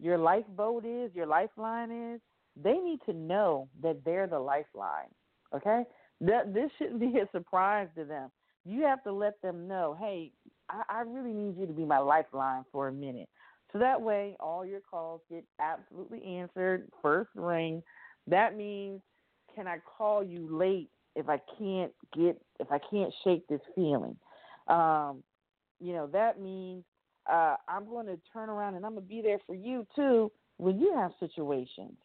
your lifeboat is, your lifeline is, they need to know that they're the lifeline. Okay, that this shouldn't be a surprise to them. You have to let them know, hey, I, I really need you to be my lifeline for a minute. So that way, all your calls get absolutely answered first ring. That means, can I call you late if I can't get if I can't shake this feeling? Um, you know that means uh, I'm going to turn around and I'm going to be there for you too when you have situations.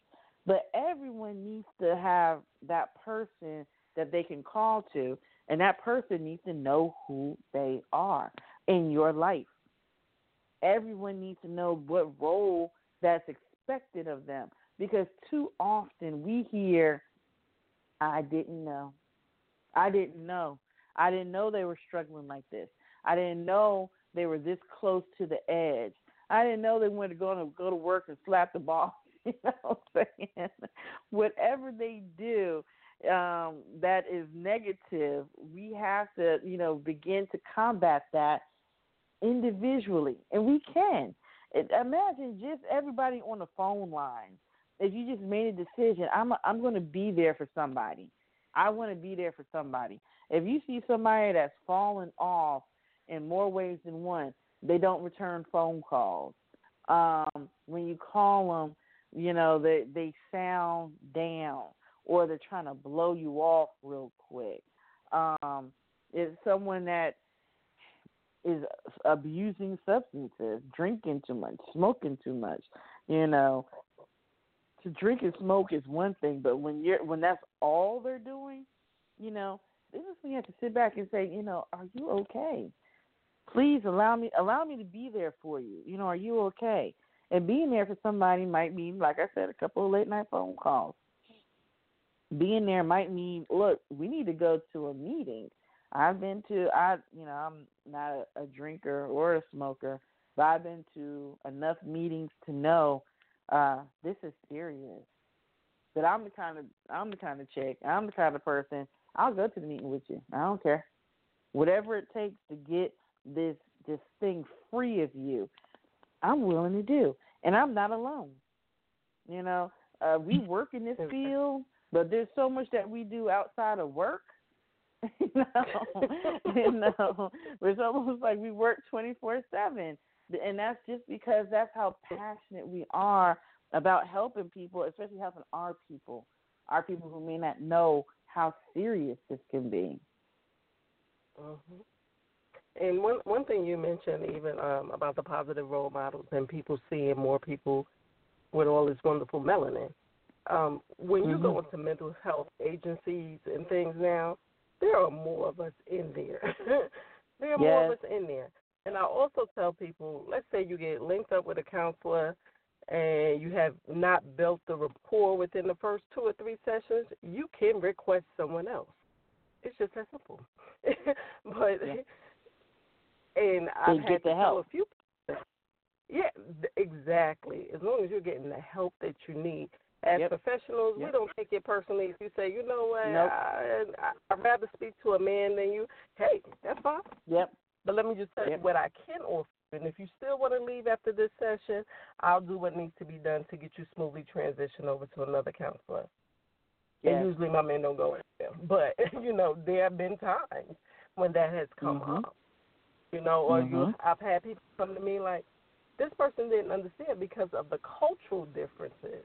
But everyone needs to have that person that they can call to, and that person needs to know who they are in your life. Everyone needs to know what role that's expected of them because too often we hear, I didn't know. I didn't know. I didn't know they were struggling like this. I didn't know they were this close to the edge. I didn't know they wanted to go to go to work and slap the boss. You know what I'm saying? Whatever they do um, that is negative, we have to, you know, begin to combat that individually, and we can. It, imagine just everybody on the phone line. If you just made a decision, I'm a, I'm going to be there for somebody. I want to be there for somebody. If you see somebody that's fallen off in more ways than one, they don't return phone calls. Um, when you call them, you know they they sound down or they're trying to blow you off real quick. Um, it's someone that is abusing substances, drinking too much, smoking too much. You know, to drink and smoke is one thing, but when you're when that's all they're doing, you know, this is when you have to sit back and say, you know, are you okay? Please allow me allow me to be there for you. You know, are you okay? And being there for somebody might mean, like I said, a couple of late night phone calls. Being there might mean, look, we need to go to a meeting I've been to I you know I'm not a, a drinker or a smoker, but I've been to enough meetings to know uh this is serious. That I'm the kind of I'm the kind of chick, I'm the kind of person. I'll go to the meeting with you. I don't care. Whatever it takes to get this this thing free of you, I'm willing to do. And I'm not alone. You know, uh we work in this field, but there's so much that we do outside of work You know, It's almost like we work twenty four seven, and that's just because that's how passionate we are about helping people, especially helping our people, our people who may not know how serious this can be. Mm-hmm. And one one thing you mentioned even um, about the positive role models and people seeing more people with all this wonderful melanin. Um, when you mm-hmm. go into mental health agencies and things now, there are more of us in there. there are yes. more of us in there. And I also tell people, let's say you get linked up with a counselor and you have not built the rapport within the first two or three sessions, you can request someone else. It's just that simple. but yeah. And I've had to tell a few. Yeah, exactly. As long as you're getting the help that you need, as yep. professionals, yep. we don't take it personally. If you say, you know what, nope. I, I, I'd rather speak to a man than you, hey, that's fine. Yep. But let me just tell yep. you what I can offer. And if you still want to leave after this session, I'll do what needs to be done to get you smoothly transitioned over to another counselor. Yes. And usually my men don't go in there. But, you know, there have been times when that has come mm-hmm. up. You know, or mm-hmm. you I've had people come to me like, this person didn't understand because of the cultural differences.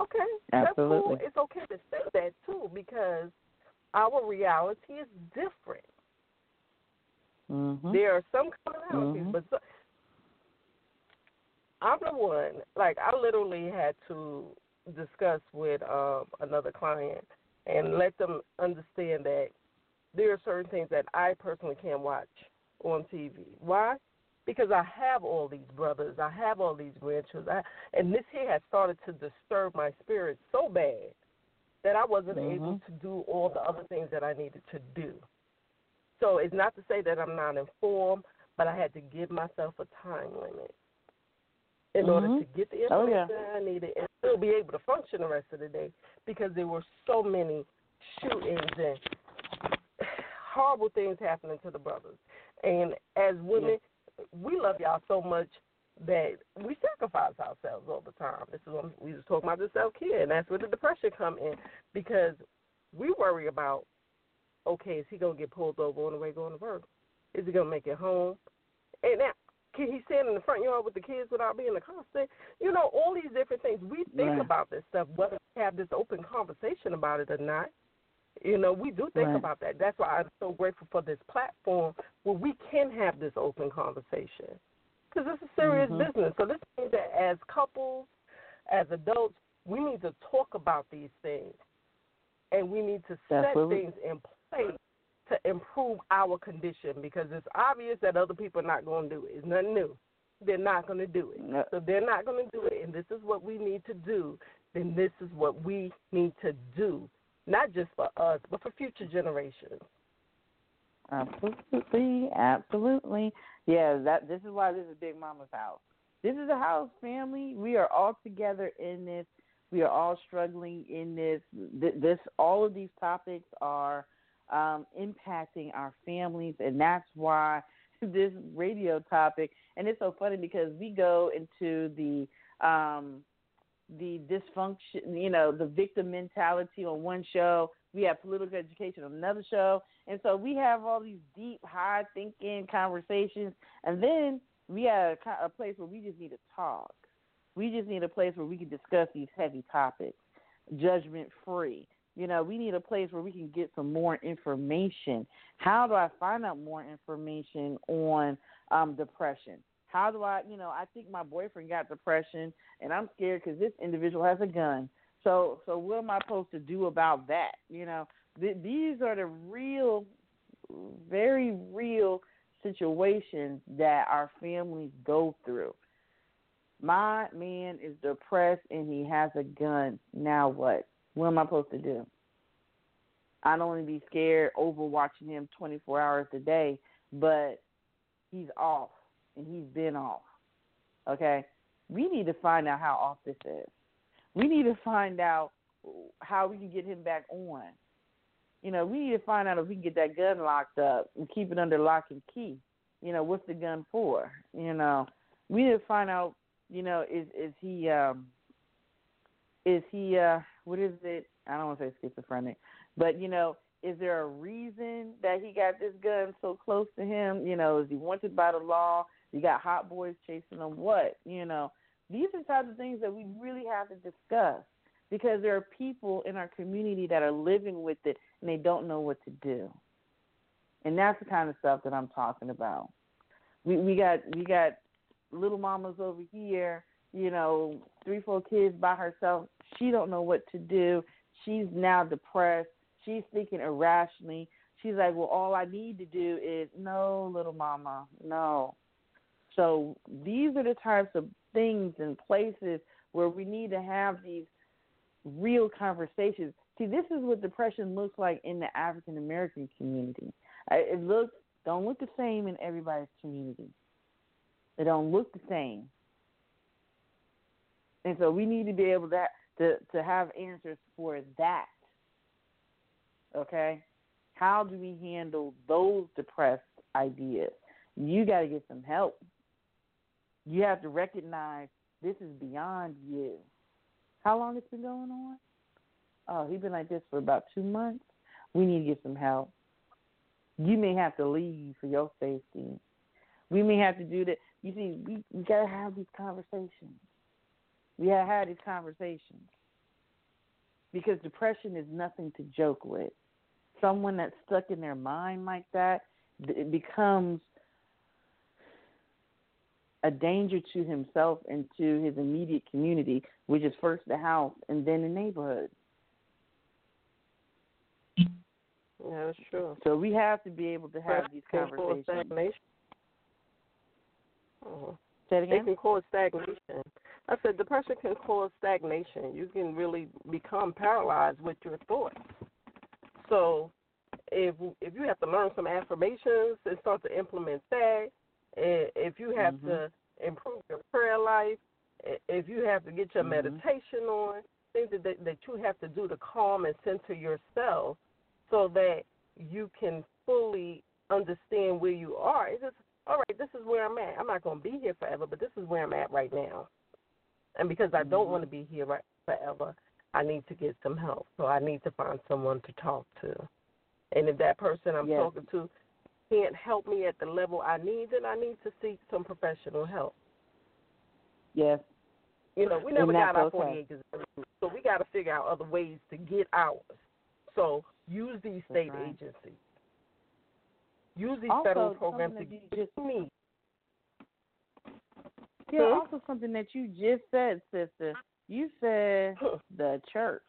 Okay, Absolutely. that's cool. It's okay to say that too because our reality is different. Mm-hmm. There are some commonalities, mm-hmm. but so, I'm the one. Like I literally had to discuss with um, another client and let them understand that there are certain things that I personally can't watch on TV. Why? because I have all these brothers, I have all these grandchildren, I, and this here has started to disturb my spirit so bad that I wasn't Mhm. able to do all the other things that I needed to do. So it's not to say that I'm not informed, but I had to give myself a time limit in order Mhm. to get the Oh, yeah. information I needed and still be able to function the rest of the day because there were so many shootings and horrible things happening to the brothers. And as women, we love y'all so much that we sacrifice ourselves all the time. This is what we was talking about the self care, and that's where the depression come in because we worry about, okay, is he gonna get pulled over on the way going to work? Is he gonna make it home? And now, can he stand in the front yard with the kids without being in the car? Stay? You know, all these different things. We think Right. about this stuff, whether we have this open conversation about it or not. You know, we do think Right. about that. That's why I'm so grateful for this platform where we can have this open conversation. Because it's a serious Mhm. business. So this means that as couples, as adults, we need to talk about these things. And we need to set things in place to improve our condition because it's obvious that other people are not going to do it. It's nothing new. They're not going to do it. No. So they're not going to do it, and this is what we need to do, then this is what we need to do, not just for us, but for future generations. Absolutely, absolutely. Yeah, that this is why this is Big Mama's house. This is a house family. We are all together in this. We are all struggling in this. This all of these topics are um, impacting our families, and that's why this radio topic. And it's so funny because we go into the um, the dysfunction, you know, the victim mentality on one show. We have political education on another show. And so we have all these deep, high thinking conversations. And then we have a, a place where we just need to talk. We just need a place where we can discuss these heavy topics, judgment free. You know, we need a place where we can get some more information. How do I find out more information on um, depression? How do I, you know, I think my boyfriend got depression, and I'm scared because this individual has a gun. So, so what am I supposed to do about that? You know, th- these are the real, very real situations that our families go through. My man is depressed and he has a gun. Now what? What am I supposed to do? I don't want to be scared over watching him 24 hours a day, but he's off and he's been off. Okay? We need to find out how off this is. We need to find out how we can get him back on. You know, we need to find out if we can get that gun locked up and keep it under lock and key. You know, what's the gun for? You know, we need to find out. You know, is is he um is he uh what is it? I don't want to say schizophrenic, but you know, is there a reason that he got this gun so close to him? You know, is he wanted by the law? You got hot boys chasing them. What? You know, these are the types of things that we really have to discuss because there are people in our community that are living with it and they don't know what to do. And that's the kind of stuff that I'm talking about. We we got we got little mamas over here, you know, three, four kids by herself. She don't know what to do. She's now depressed. She's thinking irrationally. She's like, Well, all I need to do is no, little mama, no. So these are the types of things and places where we need to have these real conversations. See, this is what depression looks like in the African American community. It looks don't look the same in everybody's community. They don't look the same, and so we need to be able to to to have answers for that. Okay, how do we handle those depressed ideas? You got to get some help. You have to recognize this is beyond you. How long it's been going on? Oh, he's been like this for about two months. We need to get some help. You may have to leave for your safety. We may have to do that. You see, we, we got to have these conversations. We have have these conversations because depression is nothing to joke with. Someone that's stuck in their mind like that, it becomes a danger to himself and to his immediate community, which is first the house and then the neighborhood. Yeah, that's true. So we have to be able to have these conversations. stagnation. Uh-huh. Say it It again. can cause stagnation. I said depression can cause stagnation. You can really become paralyzed with your thoughts. So, if if you have to learn some affirmations and start to implement that, if you have Mhm. to improve your prayer life, if you have to get your Mhm. meditation on, things that, that that you have to do to calm and center yourself, so that you can fully understand where you are. It's just all right. This is where I'm at. I'm not going to be here forever, but this is where I'm at right now. And because I don't Mhm. want to be here right forever, I need to get some help. So I need to find someone to talk to. And if that person I'm Yes. talking to can't help me at the level I need, then I need to seek some professional help. Yes. You know, we never got our okay. 40 acres, so we got to figure out other ways to get ours. So use these state right. agencies. Use these Also, federal programs to something that you get me. Yeah, Hmm? also something that you just said, sister. You said the church.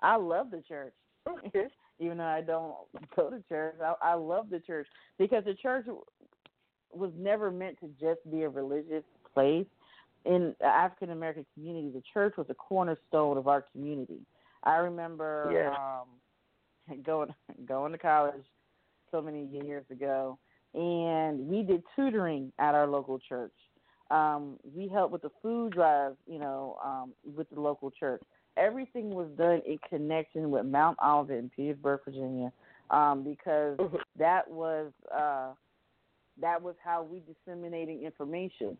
I love the church. Okay. Even though I don't go to church, I, I love the church because the church was never meant to just be a religious place. In the African American community, the church was a cornerstone of our community. I remember Yeah. um, going going to college so many years ago, and we did tutoring at our local church. Um, we helped with the food drive, you know, um, with the local church. Everything was done in connection with Mount Olivet in Petersburg, Virginia, um, because Mhm. that was uh, that was how we disseminated information.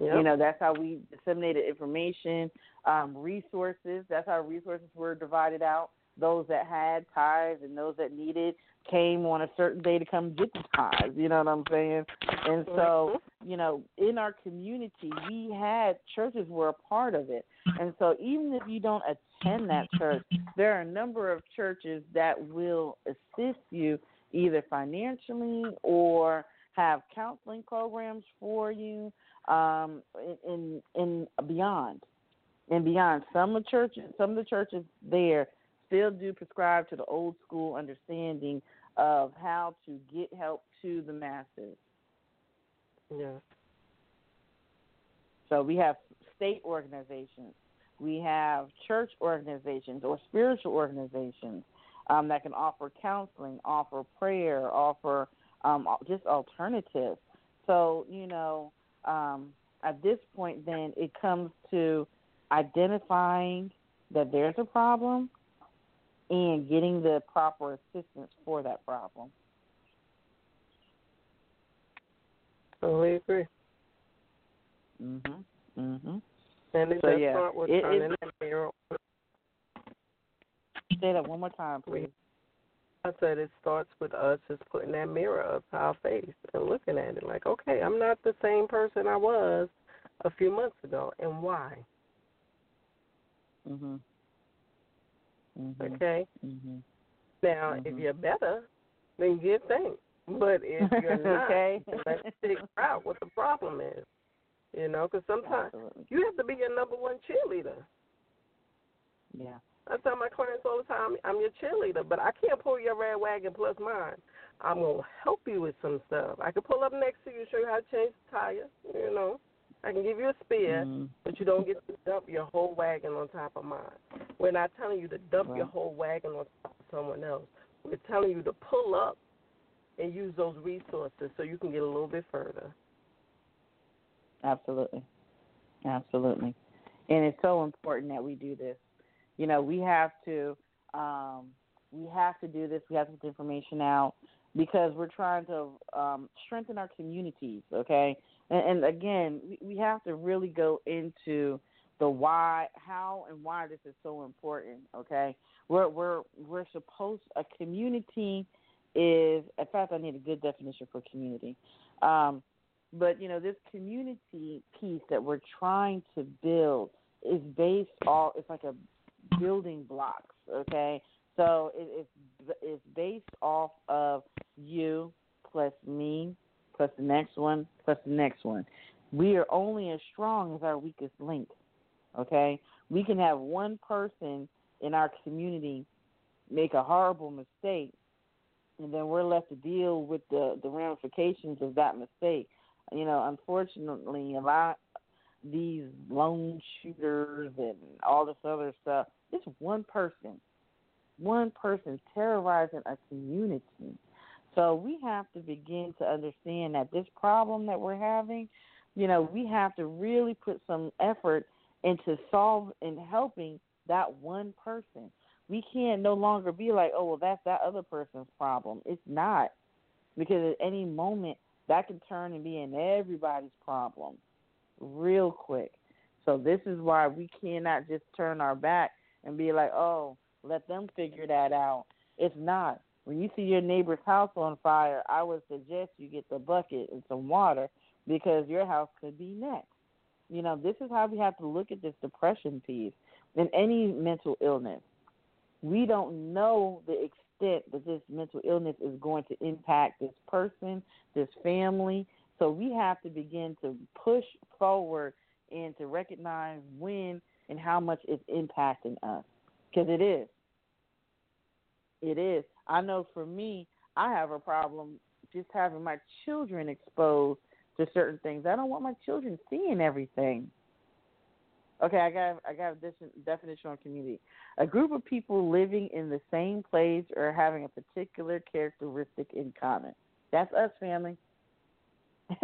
Yep. You know, that's how we disseminated information, um, resources. That's how resources were divided out. Those that had ties and those that needed came on a certain day to come get the ties. You know what I'm saying? And so, you know, in our community, we had churches were a part of it. And so, even if you don't attend that church, there are a number of churches that will assist you either financially or have counseling programs for you um, in, in in beyond and beyond. Some of churches, some of the churches there still do prescribe to the old school understanding of how to get help to the masses. Yeah. So we have state organizations, we have church organizations or spiritual organizations um, that can offer counseling, offer prayer, offer um, just alternatives. So you know, um, at this point, then it comes to identifying that there's a problem and getting the proper assistance for that problem. Totally agree. Mhm. Mhm. And it So, yeah, with it- turning that mirror. Say that one more time, please. I said it starts with us just putting that mirror up to our face and looking at it like, okay, I'm not the same person I was a few months ago, and why? Mhm. Mhm. Okay. Mhm. Now, if Mhm. you're better, then give thanks. But if you're not, Okay. let's figure out what the problem is. You know, because sometimes Absolutely. you have to be your number one cheerleader. Yeah. I tell my clients all the time, I'm your cheerleader, but I can't pull your red wagon plus mine. I'm gonna help you with some stuff. I can pull up next to you, show you how to change the tire. You know, I can give you a spear, Mhm. but you don't get to dump your whole wagon on top of mine. We're not telling you to dump your whole wagon on top of someone else. We're telling you to pull up and use those resources so you can get a little bit further. Absolutely. Absolutely. And it's so important that we do this. You know, we have to um we have to do this, we have to get information out because we're trying to um strengthen our communities, okay? And, and again, we, we have to really go into the why how and why this is so important, okay? We're we're we're supposed a community is in fact I need a good definition for community. Um but you know this community piece that we're trying to build is based off it's like a building blocks okay so it, it's it's based off of you plus me plus the next one plus the next one we are only as strong as our weakest link okay we can have one person in our community make a horrible mistake and then we're left to deal with the the ramifications of that mistake You know, unfortunately, a lot these lone shooters and all this other stuff. It's one person, one person terrorizing a community. So we have to begin to understand that this problem that we're having, you know, we have to really put some effort into solve and helping that one person. We can't no longer be like, oh well, that's that other person's problem. It's not, because at any moment that can turn and be in everybody's problem, real quick. So this is why we cannot just turn our back and be like, oh, let them figure that out. It's not. When you see your neighbor's house on fire, I would suggest you get the bucket and some water because your house could be next. You know, this is how we have to look at this depression piece and any mental illness. We don't know the extent that this mental illness is going to impact this person, this family. So we have to begin to push forward and to recognize when and how much it's impacting us. Because it is. It is. I know for me, I have a problem just having my children exposed to certain things. I don't want my children seeing everything. Okay, I got I got a definition on community. A group of people living in the same place or having a particular characteristic in common. That's us, family.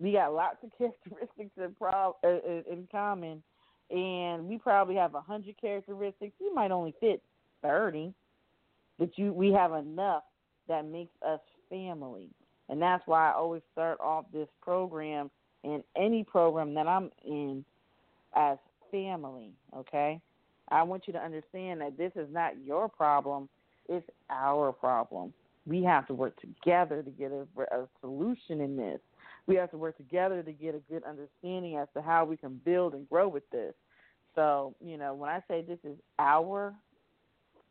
we got lots of characteristics in, pro- uh, uh, in common, and we probably have a hundred characteristics. You might only fit thirty, but you we have enough that makes us family. And that's why I always start off this program and any program that I'm in as family, okay? I want you to understand that this is not your problem, it's our problem. We have to work together to get a, a solution in this. We have to work together to get a good understanding as to how we can build and grow with this. So, you know, when I say this is our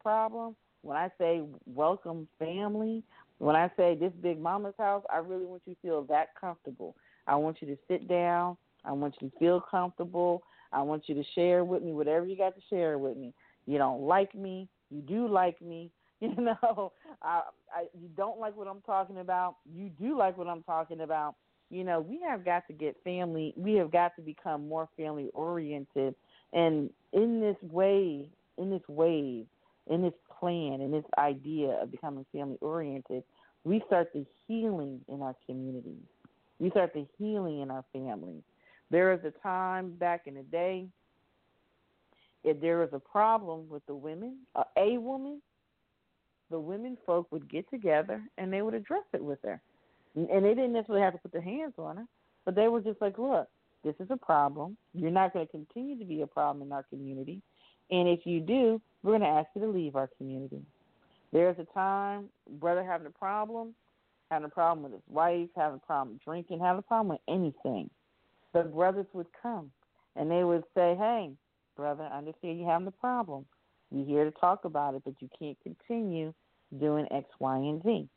problem, when I say welcome family, when I say this big mama's house, I really want you to feel that comfortable. I want you to sit down. I want you to feel comfortable. I want you to share with me whatever you got to share with me. You don't like me, you do like me. You know, I, I you don't like what I'm talking about. You do like what I'm talking about. You know, we have got to get family. We have got to become more family oriented, and in this way, in this wave, in this plan, and this idea of becoming family oriented, we start the healing in our communities. We start the healing in our families. There was a time back in the day, if there was a problem with the women, uh, a woman, the women folk would get together and they would address it with her. And they didn't necessarily have to put their hands on her, but they were just like, look, this is a problem. You're not going to continue to be a problem in our community. And if you do, we're going to ask you to leave our community. There's a time, brother having a problem, having a problem with his wife, having a problem drinking, having a problem with anything. The brothers would come and they would say, Hey, brother, I understand you having the problem. You're here to talk about it, but you can't continue doing X, Y, and Z.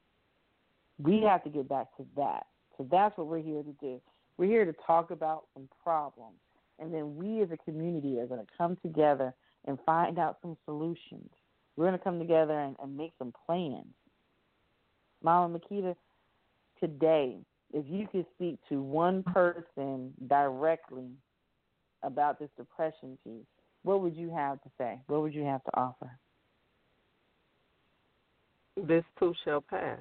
We have to get back to that. So that's what we're here to do. We're here to talk about some problems. And then we as a community are going to come together and find out some solutions. We're going to come together and, and make some plans. Mama Makita, today, if you could speak to one person directly about this depression piece, what would you have to say? What would you have to offer? This too shall pass.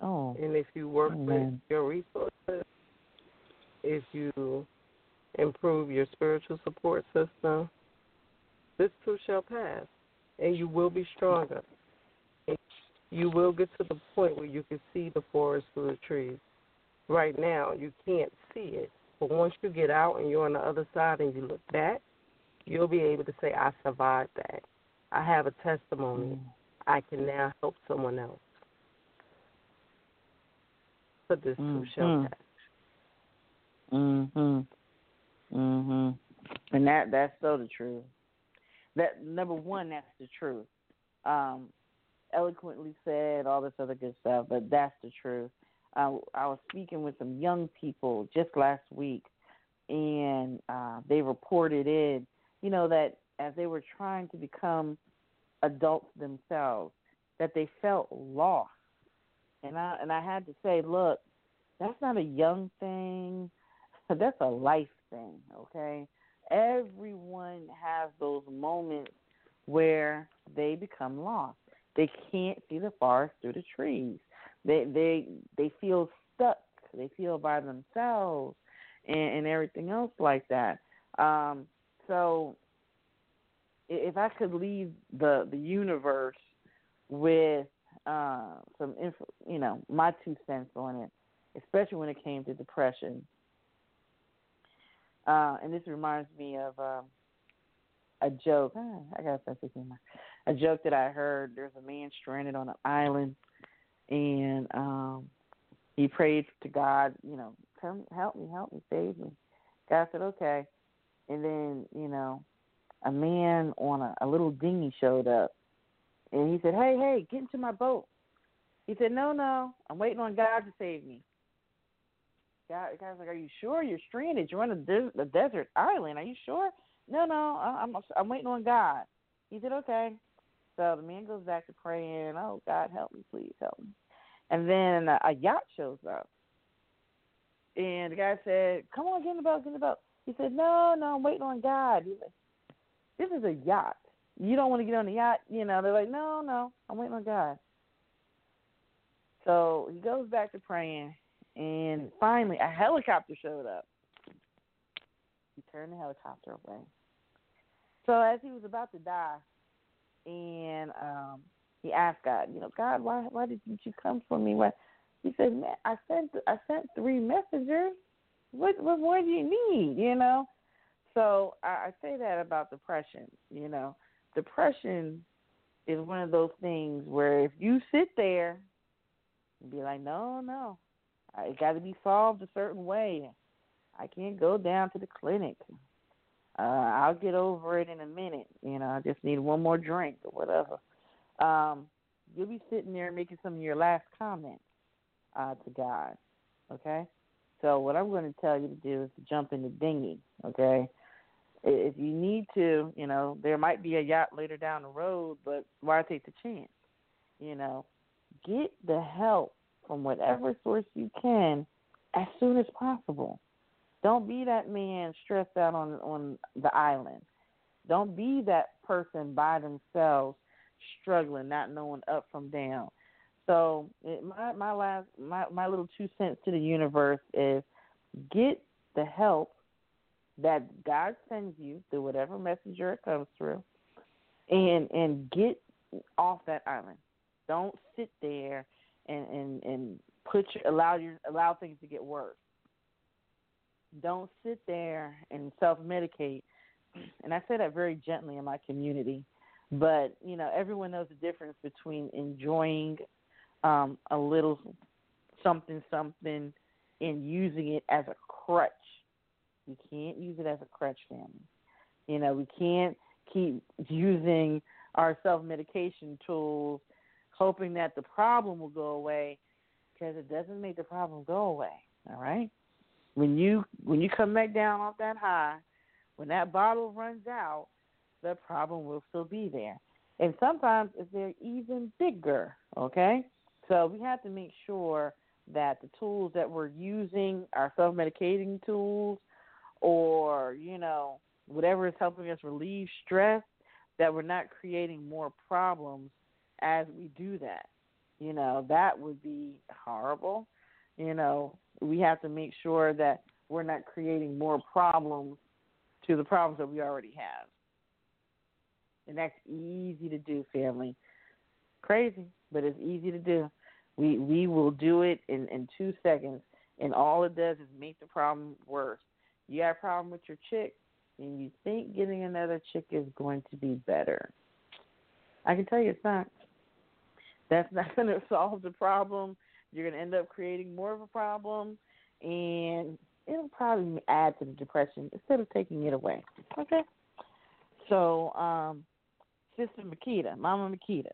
Oh. And if you work Amen. with your resources, if you improve your spiritual support system, this too shall pass, and you will be stronger. You will get to the point where you can see the forest through the trees. Right now, you can't see it, but once you get out and you're on the other side and you look back, you'll be able to say, I survived that. I have a testimony. Mm. I can now help someone else. But this mm-hmm. too shall pass. Mhm. Mhm. And that that's so the truth. That number one, that's the truth. Um, eloquently said, all this other good stuff, but that's the truth. Uh, I was speaking with some young people just last week, and uh, they reported in, you know, that as they were trying to become adults themselves, that they felt lost. And I and I had to say, look, that's not a young thing. That's a life thing, okay? Everyone has those moments where they become lost. They can't see the forest through the trees. They they they feel stuck. They feel by themselves and, and everything else like that. Um, so if I could leave the the universe with uh, some info, you know, my two cents on it, especially when it came to depression. Uh, and this reminds me of um, a joke. Ah, I got sense of humor. A joke that I heard. There's a man stranded on an island, and um, he prayed to God. You know, come help me, help me, save me. God said, okay. And then you know, a man on a, a little dinghy showed up, and he said, hey, hey, get into my boat. He said, no, no, I'm waiting on God to save me. God, the guy's like, "Are you sure you're stranded? You're on a, des- a desert island. Are you sure?" No, no, I'm I'm waiting on God. He said, "Okay." So the man goes back to praying. Oh God, help me, please help me. And then a, a yacht shows up, and the guy said, "Come on, get in the boat, get in the boat." He said, "No, no, I'm waiting on God." He's like, "This is a yacht. You don't want to get on the yacht, you know?" They're like, "No, no, I'm waiting on God." So he goes back to praying, and finally, a helicopter showed up. He turned the helicopter away. So as he was about to die, and um, he asked God, you know, God, why why didn't you come for me? Why? He said, man, I sent I sent three messengers. What what more do you need? You know. So I, I say that about depression. You know, depression is one of those things where if you sit there and be like, no, no, it got to be solved a certain way. I can't go down to the clinic. Uh, I'll get over it in a minute. You know, I just need one more drink or whatever. Um, you'll be sitting there making some of your last comments uh, to God. Okay? So what I'm going to tell you to do is to jump in the dinghy. Okay? If you need to, you know, there might be a yacht later down the road, but why take the chance? You know, get the help from whatever source you can as soon as possible. Don't be that man stressed out on on the island. Don't be that person by themselves struggling, not knowing up from down. So it, my my last my my little two cents to the universe is get the help that God sends you through whatever messenger it comes through, and and get off that island. Don't sit there and and and put your, allow your allow things to get worse. Don't sit there and self medicate. And I say that very gently in my community, but you know everyone knows the difference between enjoying um, a little something something and using it as a crutch. We can't use it as a crutch, family. You know, we can't keep using our self medication tools hoping that the problem will go away because it doesn't make the problem go away. All right? When you when you come back down off that high, when that bottle runs out, the problem will still be there. And sometimes they're even bigger, okay? So we have to make sure that the tools that we're using are self medicating tools or, you know, whatever is helping us relieve stress, that we're not creating more problems as we do that. You know, that would be horrible. You know, we have to make sure that we're not creating more problems to the problems that we already have. And that's easy to do, family. Crazy, but it's easy to do. We we will do it in, in two seconds and all it does is make the problem worse. You have a problem with your chick and you think getting another chick is going to be better. I can tell you it's not. That's not going to solve the problem. You're going to end up creating more of a problem, and it'll probably add to the depression instead of taking it away. Okay. So, um, Sister Makita, Mama Makita,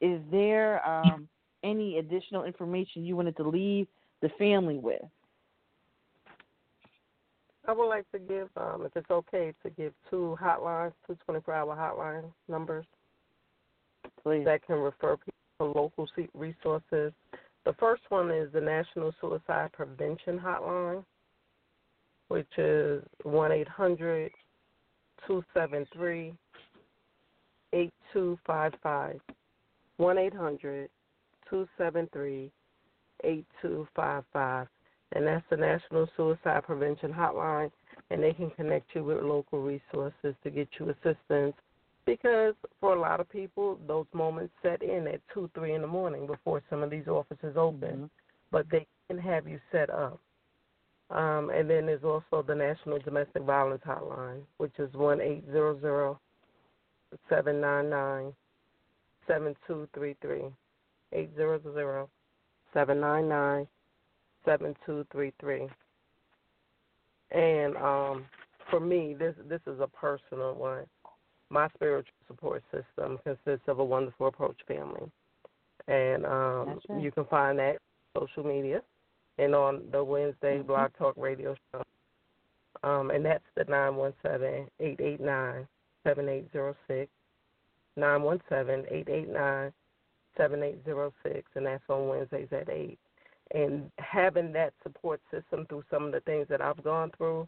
is there um, any additional information you wanted to leave the family with? I would like to give, um, if it's okay, to give two hotlines, two 24 hour hotline numbers Please. that can refer people local resources The first one is the National Suicide Prevention Hotline, which is 1 800 273 8255. 1 800 273 8255. And that's the National Suicide Prevention Hotline. And they can connect you with local resources to get you assistance because for a lot of people, those moments set in at 2, 3 in the morning before some of these offices open. Mm-hmm. But they can have you set up. Um, and then there's also the National Domestic Violence Hotline, which is one eight zero zero seven nine nine seven two three three. Eight zero zero seven nine nine seven two three three. And um, for me, this this is a personal one. My spiritual support system consists of a wonderful approach family, and um, right. you can find that on social media and on the Wednesday Mhm. Blog Talk Radio show. Um, and that's the nine one seven eight eight nine seven eight zero six. Nine one seven eight eight nine seven eight zero six, and that's on Wednesdays at eight. And having that support system through some of the things that I've gone through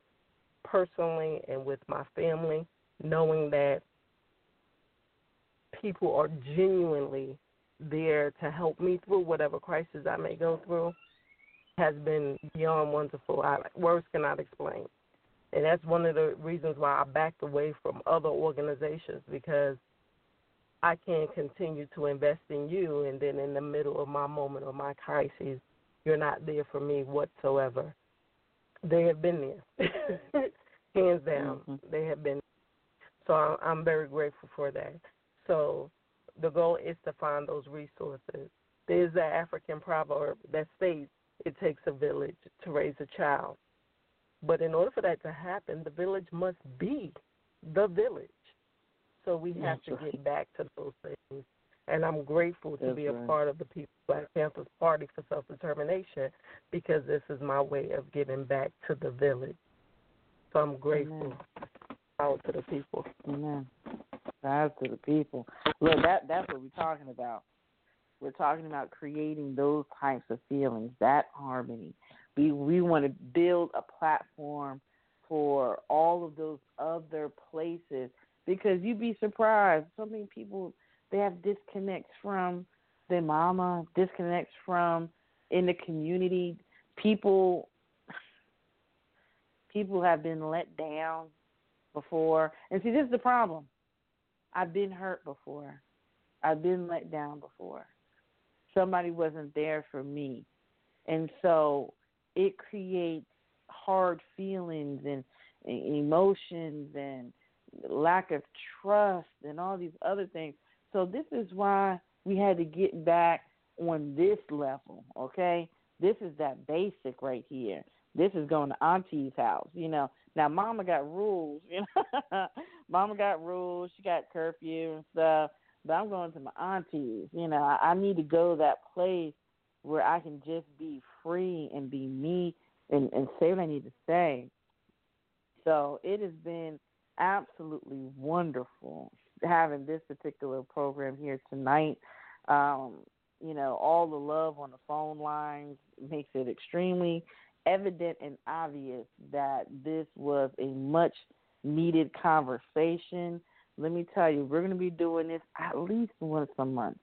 personally and with my family, knowing that people are genuinely there to help me through whatever crisis I may go through has been beyond wonderful. I, words cannot explain. And that's one of the reasons why I backed away from other organizations because I can't continue to invest in you and then in the middle of my moment or my crisis, you're not there for me whatsoever. They have been there, hands down. Mhm. They have been. So I'm very grateful for that. So the goal is to find those resources. There's that African proverb that states it takes a village to raise a child. But in order for that to happen, the village must be the village. So we have That's to right. get back to those things. And I'm grateful to That's be a right. part of the People's Black Panthers Party for Self Determination because this is my way of giving back to the village. So I'm grateful out to the people. Amen. That's to the people. Look, that that's what we're talking about. We're talking about creating those types of feelings, that harmony. We we want to build a platform for all of those other places because you'd be surprised. So many people they have disconnects from their mama, disconnects from in the community. People people have been let down before. And see, this is the problem. I've been hurt before. I've been let down before. Somebody wasn't there for me. And so it creates hard feelings and, emotions and lack of trust and all these other things. So this is why we had to get back on this level, okay? This is that basic right here. This is going to auntie's house, you know. Now mama got rules, you know. mama got rules, she got curfew and stuff. But I'm going to my aunties, you know. I, I need to go to that place where I can just be free and be me and, and say what I need to say. So it has been absolutely wonderful having this particular program here tonight. Um, you know, all the love on the phone lines makes it extremely evident and obvious that this was a much needed conversation. Let me tell you, we're going to be doing this at least once a month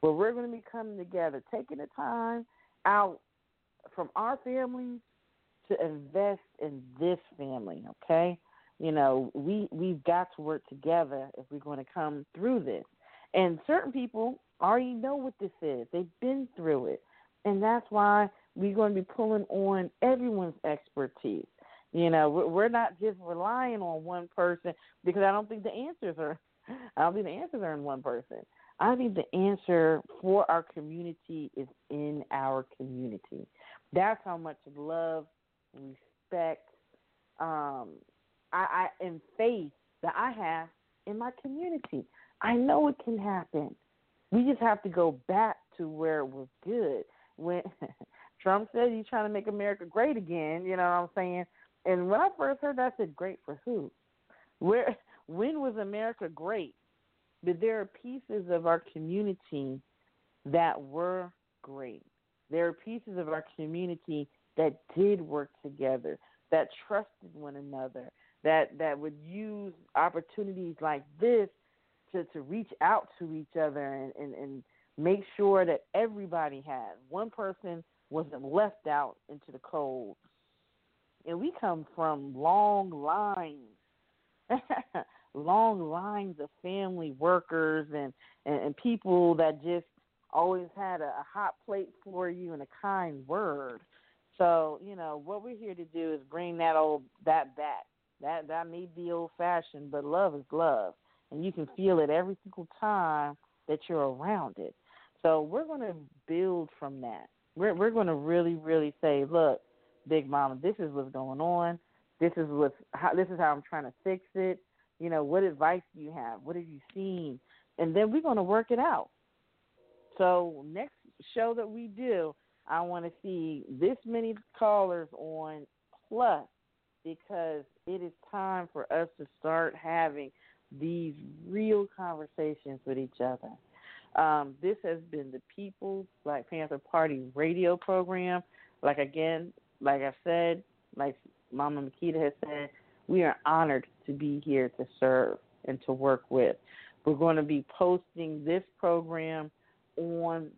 where we're going to be coming together, taking the time out from our families to invest in this family, okay? You know, we we've got to work together if we're going to come through this. And certain people already know what this is. They've been through it. And that's why we're going to be pulling on everyone's expertise. You know, we're- not just relying on one person because I don't think the answers are I don't think the answers are in one person. I think the answer for our community is in our community. That's how much love, respect, um, I, I and faith that I have in my community. I know it can happen. We just have to go back to where it was good. When Trump said he's trying to make America great again, you know what I'm saying? And when I first heard that, I said, "Great for who? Where? When was America great?" But there are pieces of our community that were great. There are pieces of our community that did work together, that trusted one another, that that would use opportunities like this to, to reach out to each other and, and, and make sure that everybody had one person wasn't left out into the cold. And we come from long lines, long lines of family workers and, and, and people that just always had a, a hot plate for you and a kind word. So, you know, what we're here to do is bring that old that back. That that may be old fashioned, but love is love. And you can feel it every single time that you're around it. So we're gonna build from that. We're we're gonna really, really say, look, Big Mama, this is what's going on. This is what's how this is how I'm trying to fix it. You know, what advice do you have? What have you seen? And then we're gonna work it out. So next show that we do, I want to see this many callers on plus because it is time for us to start having these real conversations with each other. Um, this has been the People's Black Panther Party radio program. Like again, like I said, like Mama Makita has said, we are honored to be here to serve and to work with. We're going to be posting this program on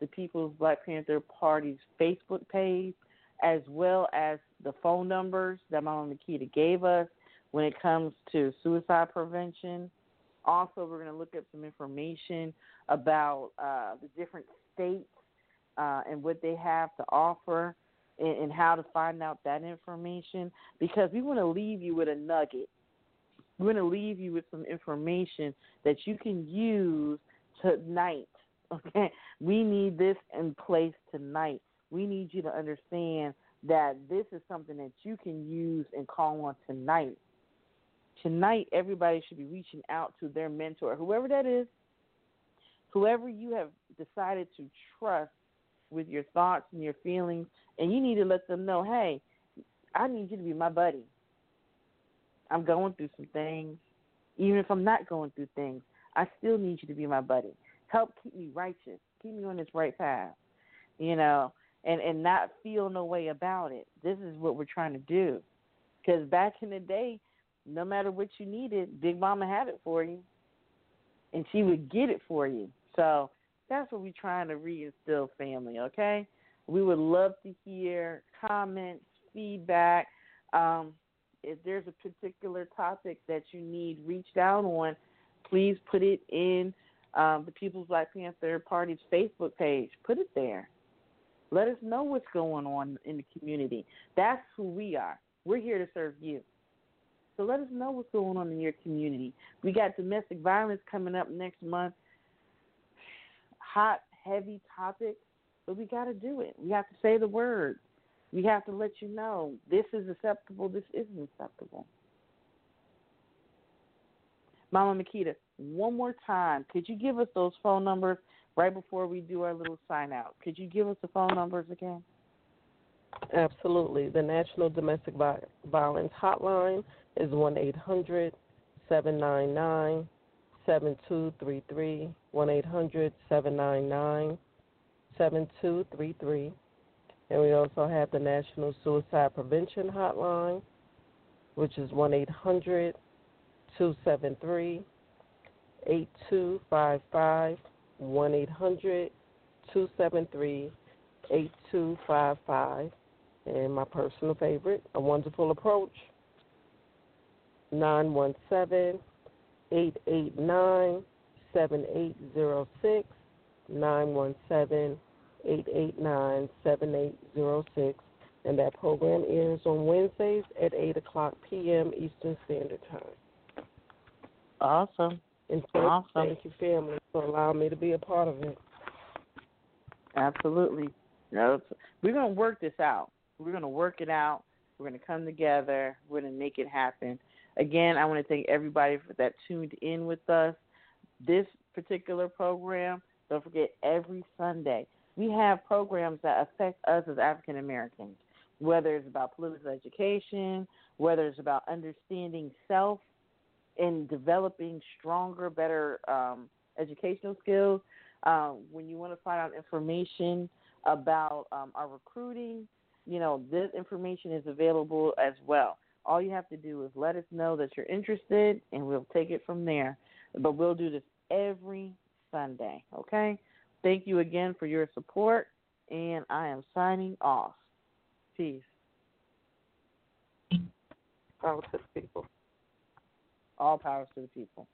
the People's Black Panther Party's Facebook page, as well as the phone numbers that Mama Makita gave us when it comes to suicide prevention. Also, we're going to look at some information about uh, the different states uh, and what they have to offer and, and how to find out that information because we want to leave you with a nugget. We're going to leave you with some information that you can use tonight Okay, we need this in place tonight. We need you to understand that this is something that you can use and call on tonight. Tonight, everybody should be reaching out to their mentor, whoever that is, whoever you have decided to trust with your thoughts and your feelings, and you need to let them know, hey, I need you to be my buddy. I'm going through some things. Even if I'm not going through things, I still need you to be my buddy help keep me righteous, keep me on this right path, you know, and and not feel no way about it. This is what we're trying to do, because back in the day, no matter what you needed, Big Mama had it for you, and she would get it for you. So that's what we're trying to reinstill, family. Okay, we would love to hear comments, feedback. Um, if there's a particular topic that you need reached out on, please put it in um, the People's Black Panther Party's Facebook page. Put it there. Let us know what's going on in the community. That's who we are. We're here to serve you. So let us know what's going on in your community. We got domestic violence coming up next month. Hot, heavy topic, but we got to do it. We have to say the word. We have to let you know this is acceptable, this isn't acceptable. Mama Makita, one more time, could you give us those phone numbers right before we do our little sign out? Could you give us the phone numbers again? Absolutely. The National Domestic Violence Hotline is 1 800 799 7233. 1 800 799 7233. And we also have the National Suicide Prevention Hotline, which is 1 800 273 8255 1 800 273 8255. And my personal favorite, A Wonderful Approach, 917 889 7806. 917 889 7806. And that program airs on Wednesdays at 8 o'clock p.m. Eastern Standard Time. Awesome. And thank, awesome. thank you, family, for allowing me to be a part of it. Absolutely. No, we're going to work this out. We're going to work it out. We're going to come together. We're going to make it happen. Again, I want to thank everybody that tuned in with us. This particular program, don't forget, every Sunday, we have programs that affect us as African Americans, whether it's about political education, whether it's about understanding self and developing stronger, better um, educational skills. Uh, when you want to find out information about um, our recruiting, you know, this information is available as well. All you have to do is let us know that you're interested, and we'll take it from there. But we'll do this every Sunday, okay? Thank you again for your support, and I am signing off. Peace. Power to the people. All powers to the people.